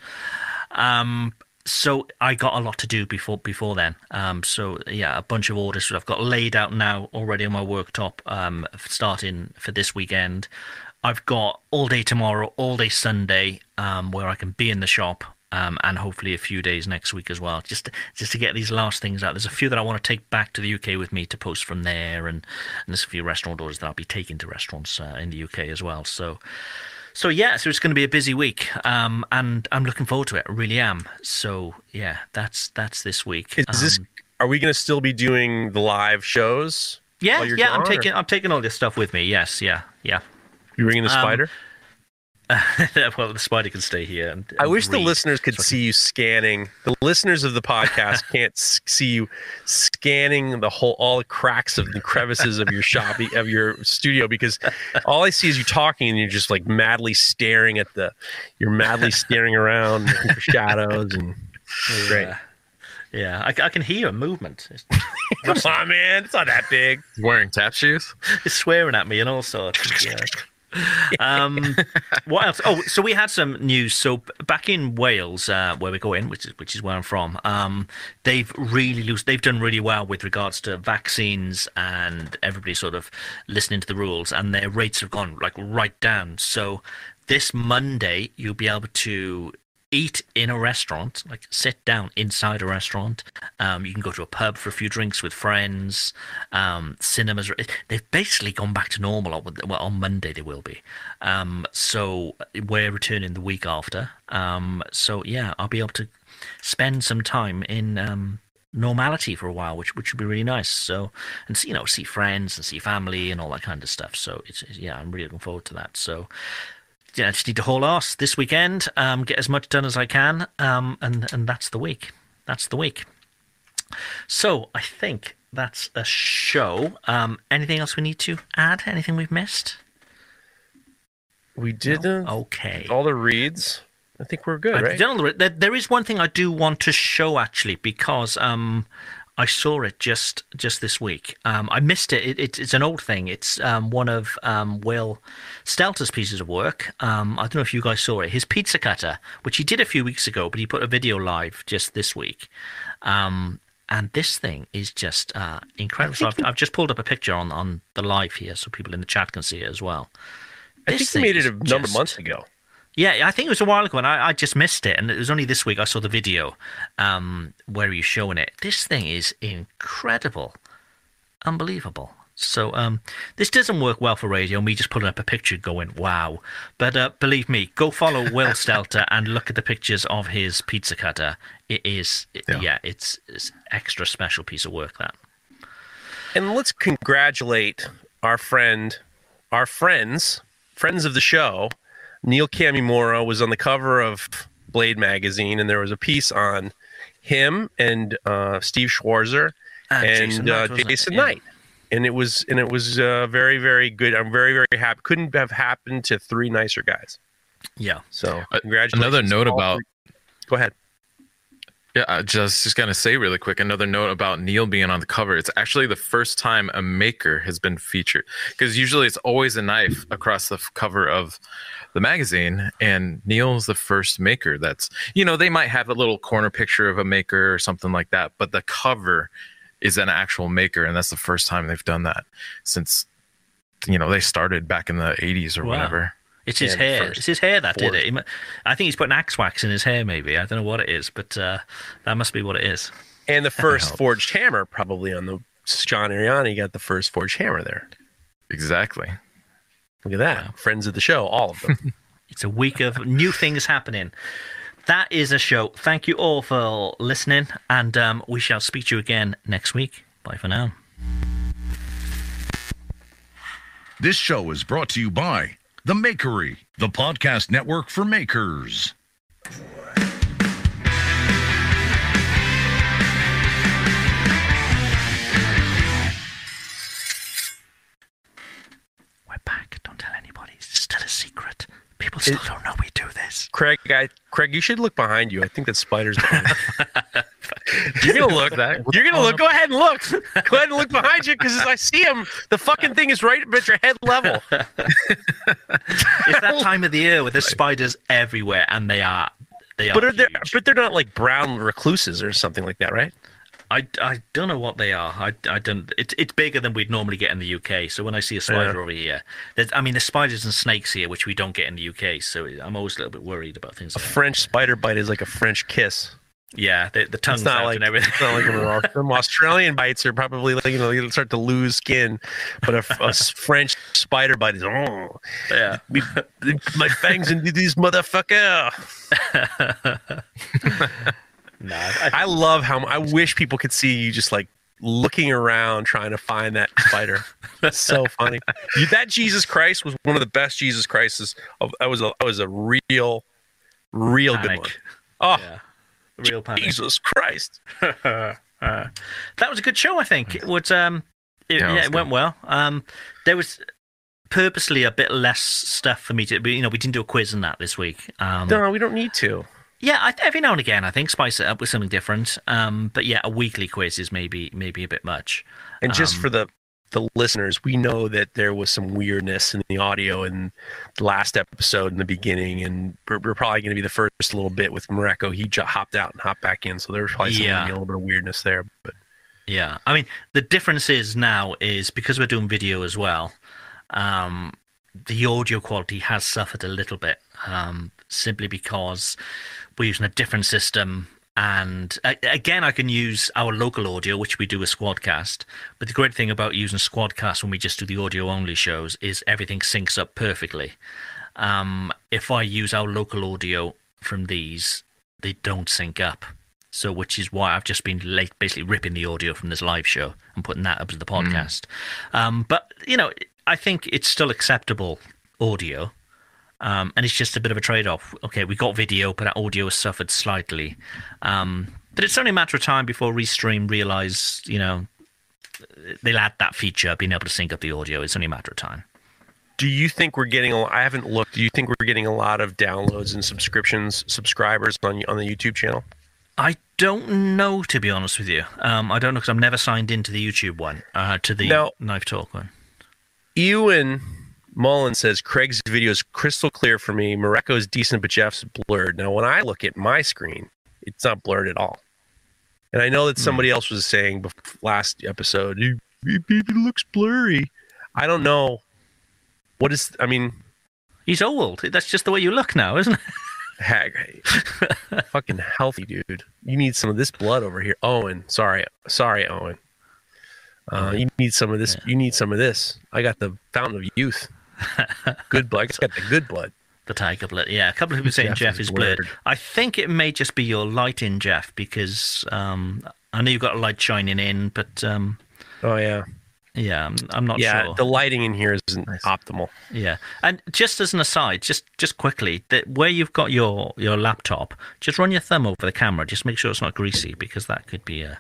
Um, so I got a lot to do before before then. Um, so yeah, a bunch of orders that I've got laid out now already on my worktop. Um, starting for this weekend, I've got all day tomorrow, all day Sunday, um, where I can be in the shop. Um, and hopefully a few days next week as well, just just to get these last things out. There's a few that I want to take back to the UK with me to post from there, and, and there's a few restaurant orders that I'll be taking to restaurants uh, in the UK as well. So, so yeah, so it's going to be a busy week, um, and I'm looking forward to it. I really am. So yeah, that's that's this week. Is this? Um, Are we going to still be doing the live shows? yeah, yeah. I'm gone, or- taking I'm taking all this stuff with me. Yes, yeah, yeah. You bringing the Um, spider? well, the spider can stay here. And, I and wish the listeners could So I see you scanning. The listeners of the podcast can't see you scanning the whole all the cracks of the crevices of your shop of your studio because all I see is you talking and you're just like madly staring at the. You're madly staring around looking for shadows and. Great. Yeah, yeah. I, I can hear a movement. It's, Come on, man! It's not that big. Wearing tap shoes? it's swearing at me and all sorts. Yeah. um, what else? Oh, so we had some news. So back in Wales, uh, where we're going, which is which is where I'm from, um, they've really loose. They've done really well with regards to vaccines and everybody sort of listening to the rules, and their rates have gone like right down. So this Monday, you'll be able to eat in a restaurant, like sit down inside a restaurant. Um, you can go to a pub for a few drinks with friends. Um, cinemas, they've basically gone back to normal. Well, on Monday they will be. Um, so we're returning the week after. Um, so yeah, I'll be able to spend some time in um, normality for a while, which which would be really nice. So and see, you know see friends and see family and all that kind of stuff. So it's- yeah, I'm really looking forward to that. So yeah, I just need to haul ass this weekend, um, get as much done as I can, um, and and that's the week. That's the week. So I think that's a show. Um, anything else we need to add? Anything we've missed? We did uh, Okay. all the reads. I think we're good, right? done all the- there, there is one thing I do want to show actually because um, I saw it just just this week. Um, I missed it. it, it it's an old thing. It's um, one of um, Will Stelter's pieces of work. Um, I don't know if you guys saw it. His pizza cutter, which he did a few weeks ago, but he put a video live just this week. Um, and this thing is just uh, incredible. So I've, I've just pulled up a picture on, on the live here so people in the chat can see it as well. I think we made it a number of months ago. Yeah, I think it was a while ago, and I, I just missed it. And it was only this week I saw the video um, where he's showing it. This thing is incredible, unbelievable. So um, this doesn't work well for radio. Me just putting up a picture, going wow. But uh, believe me, go follow Will Stelter and look at the pictures of his pizza cutter. It is, yeah, yeah it's, it's extra special piece of work that. And let's congratulate our friend, our friends, friends of the show. Neil Kamimura was on the cover of Blade magazine, and there was a piece on him and uh, Steve Schwarzer Ah, and Jason uh, Knight, it? Jason Yeah. Knight. And it was and it was uh, very very good. I'm very very happy. Couldn't have happened to three nicer guys. Yeah. So Uh, congratulations. Another note about three. Go ahead. Yeah, I just just gonna say really quick another note about Neil being on the cover. It's actually the first time a maker has been featured because usually it's always a knife across the cover of the magazine, and Neil's the first maker. That's you know they might have a little corner picture of a maker or something like that, but the cover is an actual maker, and that's the first time they've done that since you know they started back in the '80s or Wow. whatever. It's his hair. first It's his hair that did it. I think he's putting axe wax in his hair. Maybe I don't know what it is, but uh, that must be what it is. And the first forged hammer probably on the John Ariani got the first forged hammer there. Exactly. Look at that. Friends of the show, all of them. It's a week of new things happening. That is a show. Thank you all for listening, and um, we shall speak to you again next week. Bye for now. This show is brought to you by The Makery, the podcast network for makers. We're back. Don't tell anybody. It's still a secret. People still don't know we do this. Craig, I, Craig, you should look behind you. I think that spider's behind you. You're gonna look. that. You're gonna look. Go ahead and look. Go ahead and look behind you because I see him. The fucking thing is right at your head level. It's that time of the year where there's spiders everywhere, and they are they are. But are they? But they're not like brown recluses or something like that, right? I, I don't know what they are. I, I don't. It's it's bigger than we'd normally get in the UK. So when I see a spider Yeah. over here, there's, I mean, there's spiders and snakes here, which we don't get in the UK. So I'm always a little bit worried about things. A Like that. French spider bite is like a French kiss. Yeah, the, the tongue's It's not out like and everything. it's not like them Australian bites are probably like you know you start to lose skin, but a, a French spider bite is oh yeah. we, my fangs into this motherfucker. No, I, I love how I wish people could see you just like looking around trying to find that spider. That's so funny. You, that Jesus Christ was one of the best Jesus Christs. Of, that was a that was a real, real good one. Oh, yeah. Real panic. Jesus Christ! Uh, that was a good show. I think it was. Um, it, Yeah, it yeah, it went well. Um, there was purposely a bit less stuff for me to. You know, we didn't do a quiz on that this week. Um, No, we don't need to. Yeah, I, every now and again, I think spice it up with something different. Um, but yeah, a weekly quiz is maybe maybe a bit much. And just Um, for the the listeners, we know that there was some weirdness in the audio in the last episode in the beginning, and we're, we're probably going to be the first little bit with Mareko. He ju- hopped out and hopped back in, so there was probably some, Yeah. a little bit of weirdness there. But Yeah, I mean the difference is now is because we're doing video as well. Um, the audio quality has suffered a little bit, um, simply because we're using a different system. And a- again, I can use our local audio, which we do with Squadcast. But the great thing about using Squadcast when we just do the audio only shows is everything syncs up perfectly. Um, if I use our local audio from these, they don't sync up. So, which is why I've just been late, basically ripping the audio from this live show and putting that up to the podcast. Um, but you know, I think it's still acceptable audio, um, and it's just a bit of a trade-off. Okay, we got video, but our audio has suffered slightly. Um, but it's only a matter of time before Restream realize, you know, they'll add that feature, being able to sync up the audio. It's only a matter of time. do you think we're getting? A, I haven't looked. Do you think we're getting a lot of downloads and subscriptions, subscribers on on the YouTube channel? I don't know, to be honest with you. Um, I don't know because I've never signed into the YouTube one, uh, to the Now- Knife Talk one. Ewan Mullen says Craig's video is crystal clear for me. Mareko is decent, but Jeff's blurred. Now, when I look at my screen, it's not blurred at all. And I know that somebody else was saying last episode, "It- it, it looks blurry. I don't know. What is, I mean, He's old. That's just the way you look now, isn't it? Heck, fucking healthy, dude. You need some of this blood over here, Owen. Sorry, sorry, Owen. Uh, you need some of this. You need some of this. I got the fountain of youth. good blood. It's got the good blood. The tiger blood. Yeah, a couple of people saying Jeff, Jeff is, is blurred. blurred. I think it may just be your light in, Jeff, because um, I know you've got a light shining in, but. Um, oh, yeah. Yeah, I'm, I'm not yeah, sure. Yeah, the lighting in here isn't nice. optimal. Yeah, and just as an aside, just just quickly, that where you've got your your laptop, just run your thumb over the camera. Just make sure it's not greasy because that could be a.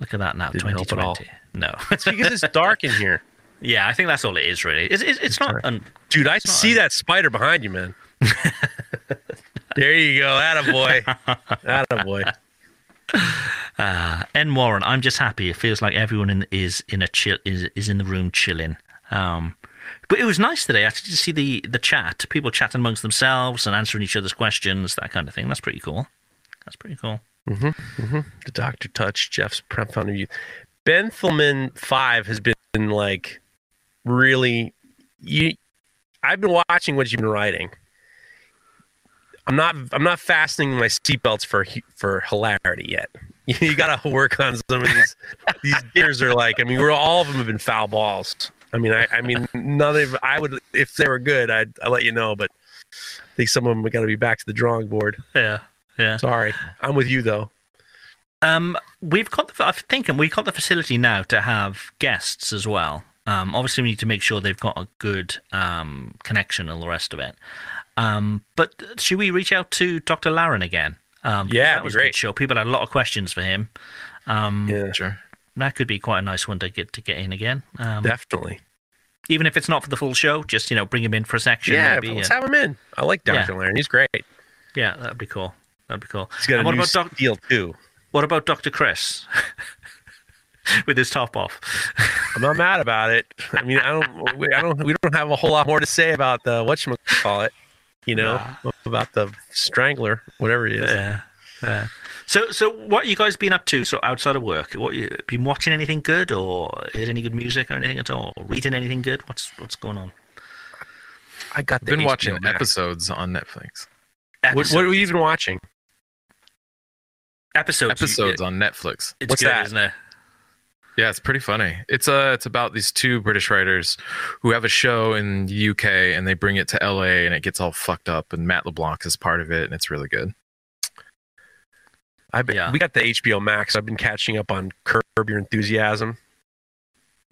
Look at that now, Didn't 2020. No, It's because it's dark in here, yeah, I think that's all it is really. It's it's, it's not. Un- dude. I see that spider behind you, man. there you go, attaboy, attaboy. Uh, N Warren, I'm just happy. It feels like everyone in, is in a chill is is in the room chilling. Um, but it was nice today actually to see the the chat, people chatting amongst themselves and answering each other's questions, that kind of thing. That's pretty cool. That's pretty cool. The doctor touched Jeff's prep found of you. Benthelman five has been like really you. I've been watching what you've been writing. I'm not. I'm not fastening my seatbelts for for hilarity yet. You got to work on some of these. these gears are like. I mean, we're all of them have been foul balls. I mean, I, I mean, none of. I would if they were good, I'd, I'd let you know. But I think some of them got to be back to the drawing board. Yeah, yeah. Sorry, I'm with you though. Um, we've got the. I'm thinking we've got the facility now to have guests as well. Um, obviously we need to make sure they've got a good um connection and all the rest of it. Um, but should we reach out to Dr. Laren again? Um, Yeah, that it'd be was a good great. show. People had a lot of questions for him. Um, Yeah, Sure. that could be quite a nice one to get to get in again. Um, definitely. even if it's not for the full show, just you know, bring him in for a section. Yeah, maybe, let's and- have him in. I like Yeah. Dr. Laren. He's great. yeah, that'd be cool. That'd be cool. He's got a what new about Doc- deal too. What about Dr. Chris with his top off? I'm not mad about it. I mean, I don't. We, I don't. We don't have a whole lot more to say about the what you call it. You know, about the strangler, whatever it is. Yeah. yeah. So, so what you guys been up to? So outside of work, what you been watching? Anything good, or heard any good music, or anything at all? Or reading anything good? What's what's going on? I got I've the been HBO watching Max. episodes on Netflix. What, what are we even watching? Episodes? Episodes on Netflix. It's What's good, that? isn't it? Yeah, it's pretty funny. It's uh it's about these two British writers who have a show in the UK and they bring it to LA and it gets all fucked up and Matt LeBlanc is part of it and it's really good. I been, Yeah. We got the HBO Max. I've been catching up on Curb Your Enthusiasm.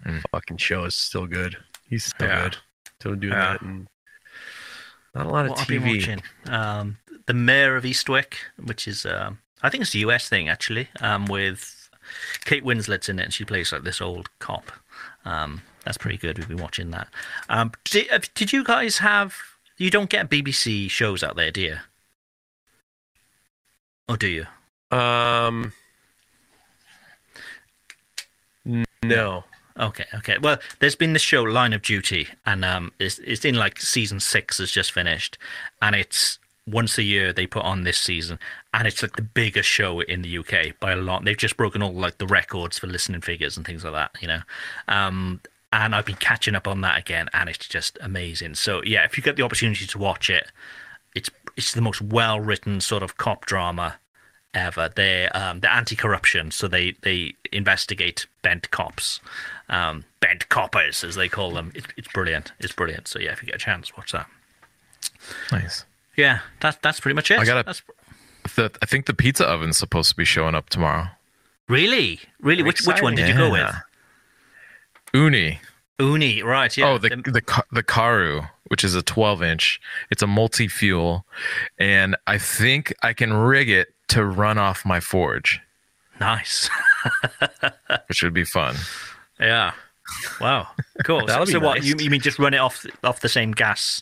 Mm. Fucking show is still good. He's still Yeah. good. Still doing Yeah. that. And not a lot of What have been TV. watching? Um, the Mayor of Eastwick, which is um, I think it's a US thing actually. Um, with Kate Winslet's in it, and she plays like this old cop. Um, that's pretty good. We've been watching that. Um, did, uh, did you guys have? You don't get BBC shows out there, do you? Or do you? Um, no. Okay, okay. Well, there's been this show, Line of Duty, and um, it's, it's in like season six has just finished, and it's once a year they put on this season, and it's like the biggest show in the UK by a lot. They've just broken all like the records for listening figures and things like that, you know. Um, and I've been catching up on that again, and it's just amazing. So yeah, if you get the opportunity to watch it, it's it's the most well written sort of cop drama ever. They um, they're anti-corruption, so they they investigate bent cops, um, bent coppers as they call them. It, it's brilliant. It's brilliant. So yeah, if you get a chance, watch that. Nice. Yeah, that's that's pretty much it. I gotta- That's, The, I think the pizza oven's supposed to be showing up tomorrow. really, really. Which which one did you go with? Ooni. Ooni, right? Yeah. oh, the the Ka- the Karu, which is a 12 inch. It's a multi fuel, and I think I can rig it to run off my forge, nice. which would be fun. yeah. Wow. Cool. so so what? You, you mean just run it off off the same gas?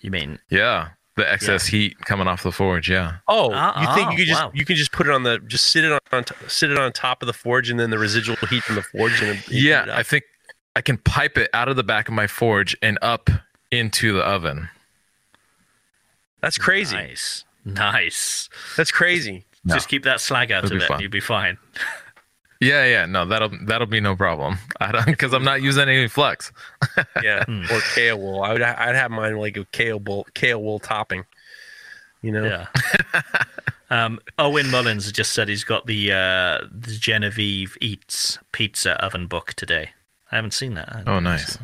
You mean? Yeah, the excess heat coming off the forge. Yeah. Oh, Ah, you think ah, you could just wow. you can just put it on the just sit it on t- sit it on top of the forge and then the residual heat from the forge and Yeah, it I think I can pipe it out of the back of my forge and up into the oven. that's crazy. Nice. Nice. That's crazy. No. Just keep that slag out It'll of be it. fun. You'll be fine. Yeah, yeah, no, that'll that'll be no problem. I don't because I'm not using any flex. Yeah, Hmm. or Kaowool. I would I'd have mine like a Kaowool kale wool topping. You know. Yeah. um, Owen Mullins just said he's got the uh, the Genevieve Eats pizza oven book today. I haven't seen that. Oh, seen nice.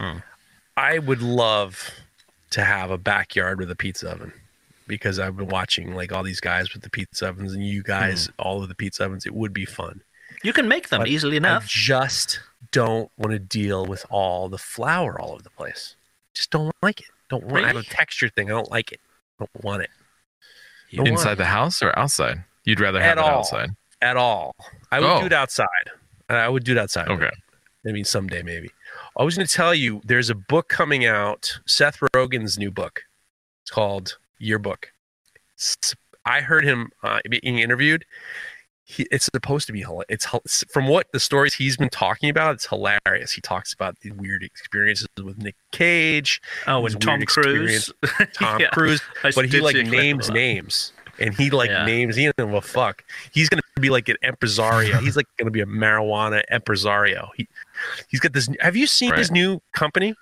it. I would love to have a backyard with a pizza oven because I've been watching like all these guys with the pizza ovens and you guys all of the pizza ovens. It would be fun. You can make them But easily I enough. just don't want to deal with all the flour all over the place. Just don't like it. Don't want I have a texture thing. I don't like it. I don't want it. Don't want Inside it the house or outside? You'd rather At have it all. outside. at all. I would Oh. do it outside. I would do it outside. Okay. I mean, someday maybe. I was going to tell you there's a book coming out, Seth Rogen's new book. It's called Yearbook. S- I heard him uh, being interviewed. He, it's supposed to be it's from what the stories he's been talking about. It's hilarious. He talks about the weird experiences with Nick Cage, Oh, and Tom Cruise. Tom Yeah. Cruise, but he like see a clip of names names, and he like Yeah. names. He doesn't give a fuck. He's gonna be like an empresario. he's like gonna be a marijuana empresario. He he's got this. Have you seen his new company?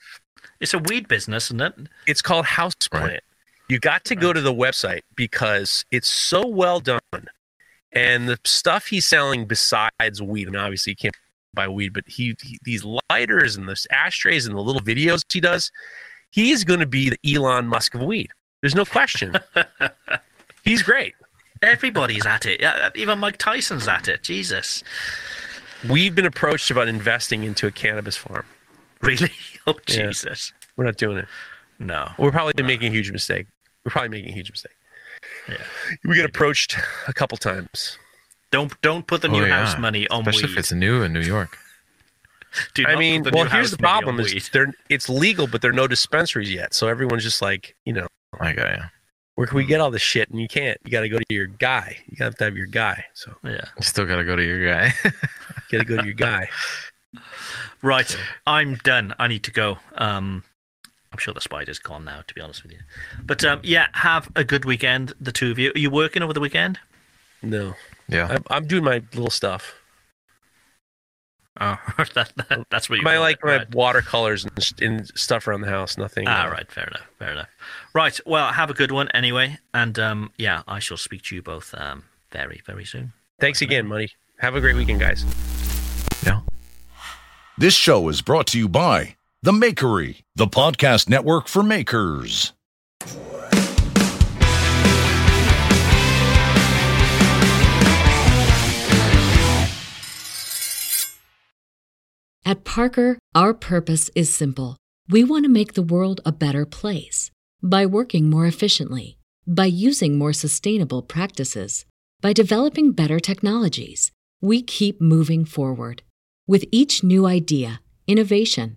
It's a weed business, isn't it? It's called Houseplant. Right. You got to go to the website because it's so well done, and the stuff he's selling besides weed. And obviously, you can't buy weed, but he, he these lighters and the ashtrays and the little videos he does. He's going to be the Elon Musk of weed. There's no question. he's great. Everybody's at it. Yeah, even Mike Tyson's at it. Jesus. We've been approached about investing into a cannabis farm. Really? Oh, Yeah. Jesus. We're not doing it. No. We're probably making a huge mistake. We're probably making a huge mistake. Yeah. We get approached a couple times. Don't don't put the new Oh, yeah. house money on Especially weed. if it's new in New York. Do I mean, well, here's the problem: is weed. there it's legal, but there are no dispensaries yet. So everyone's just like, you know, I got you. where can we get all this shit? And you can't. You got to go to your guy. You got to have your guy. So Yeah. You still got to go to your guy. you got to go to your guy. Right. I'm done. I need to go. Um, I'm sure the spider's gone now, to be honest with you. But um, yeah, have a good weekend, the two of you. Are you working over the weekend? No, yeah. I'm, I'm doing my little stuff. Oh, that, that- that's what you My like it, my right. watercolors and, and stuff around the house. Nothing. Ah, uh, right. Fair enough. Fair enough. Right. Well, have a good one anyway. And um, yeah, I shall speak to you both um, very, very soon. Thanks again, money. Have a great weekend, guys. Yeah. This show is brought to you by The Makery, the podcast network for makers. At Parker, our purpose is simple. We want to make the world a better place by working more efficiently, by using more sustainable practices, by developing better technologies. We keep moving forward. With each new idea, innovation,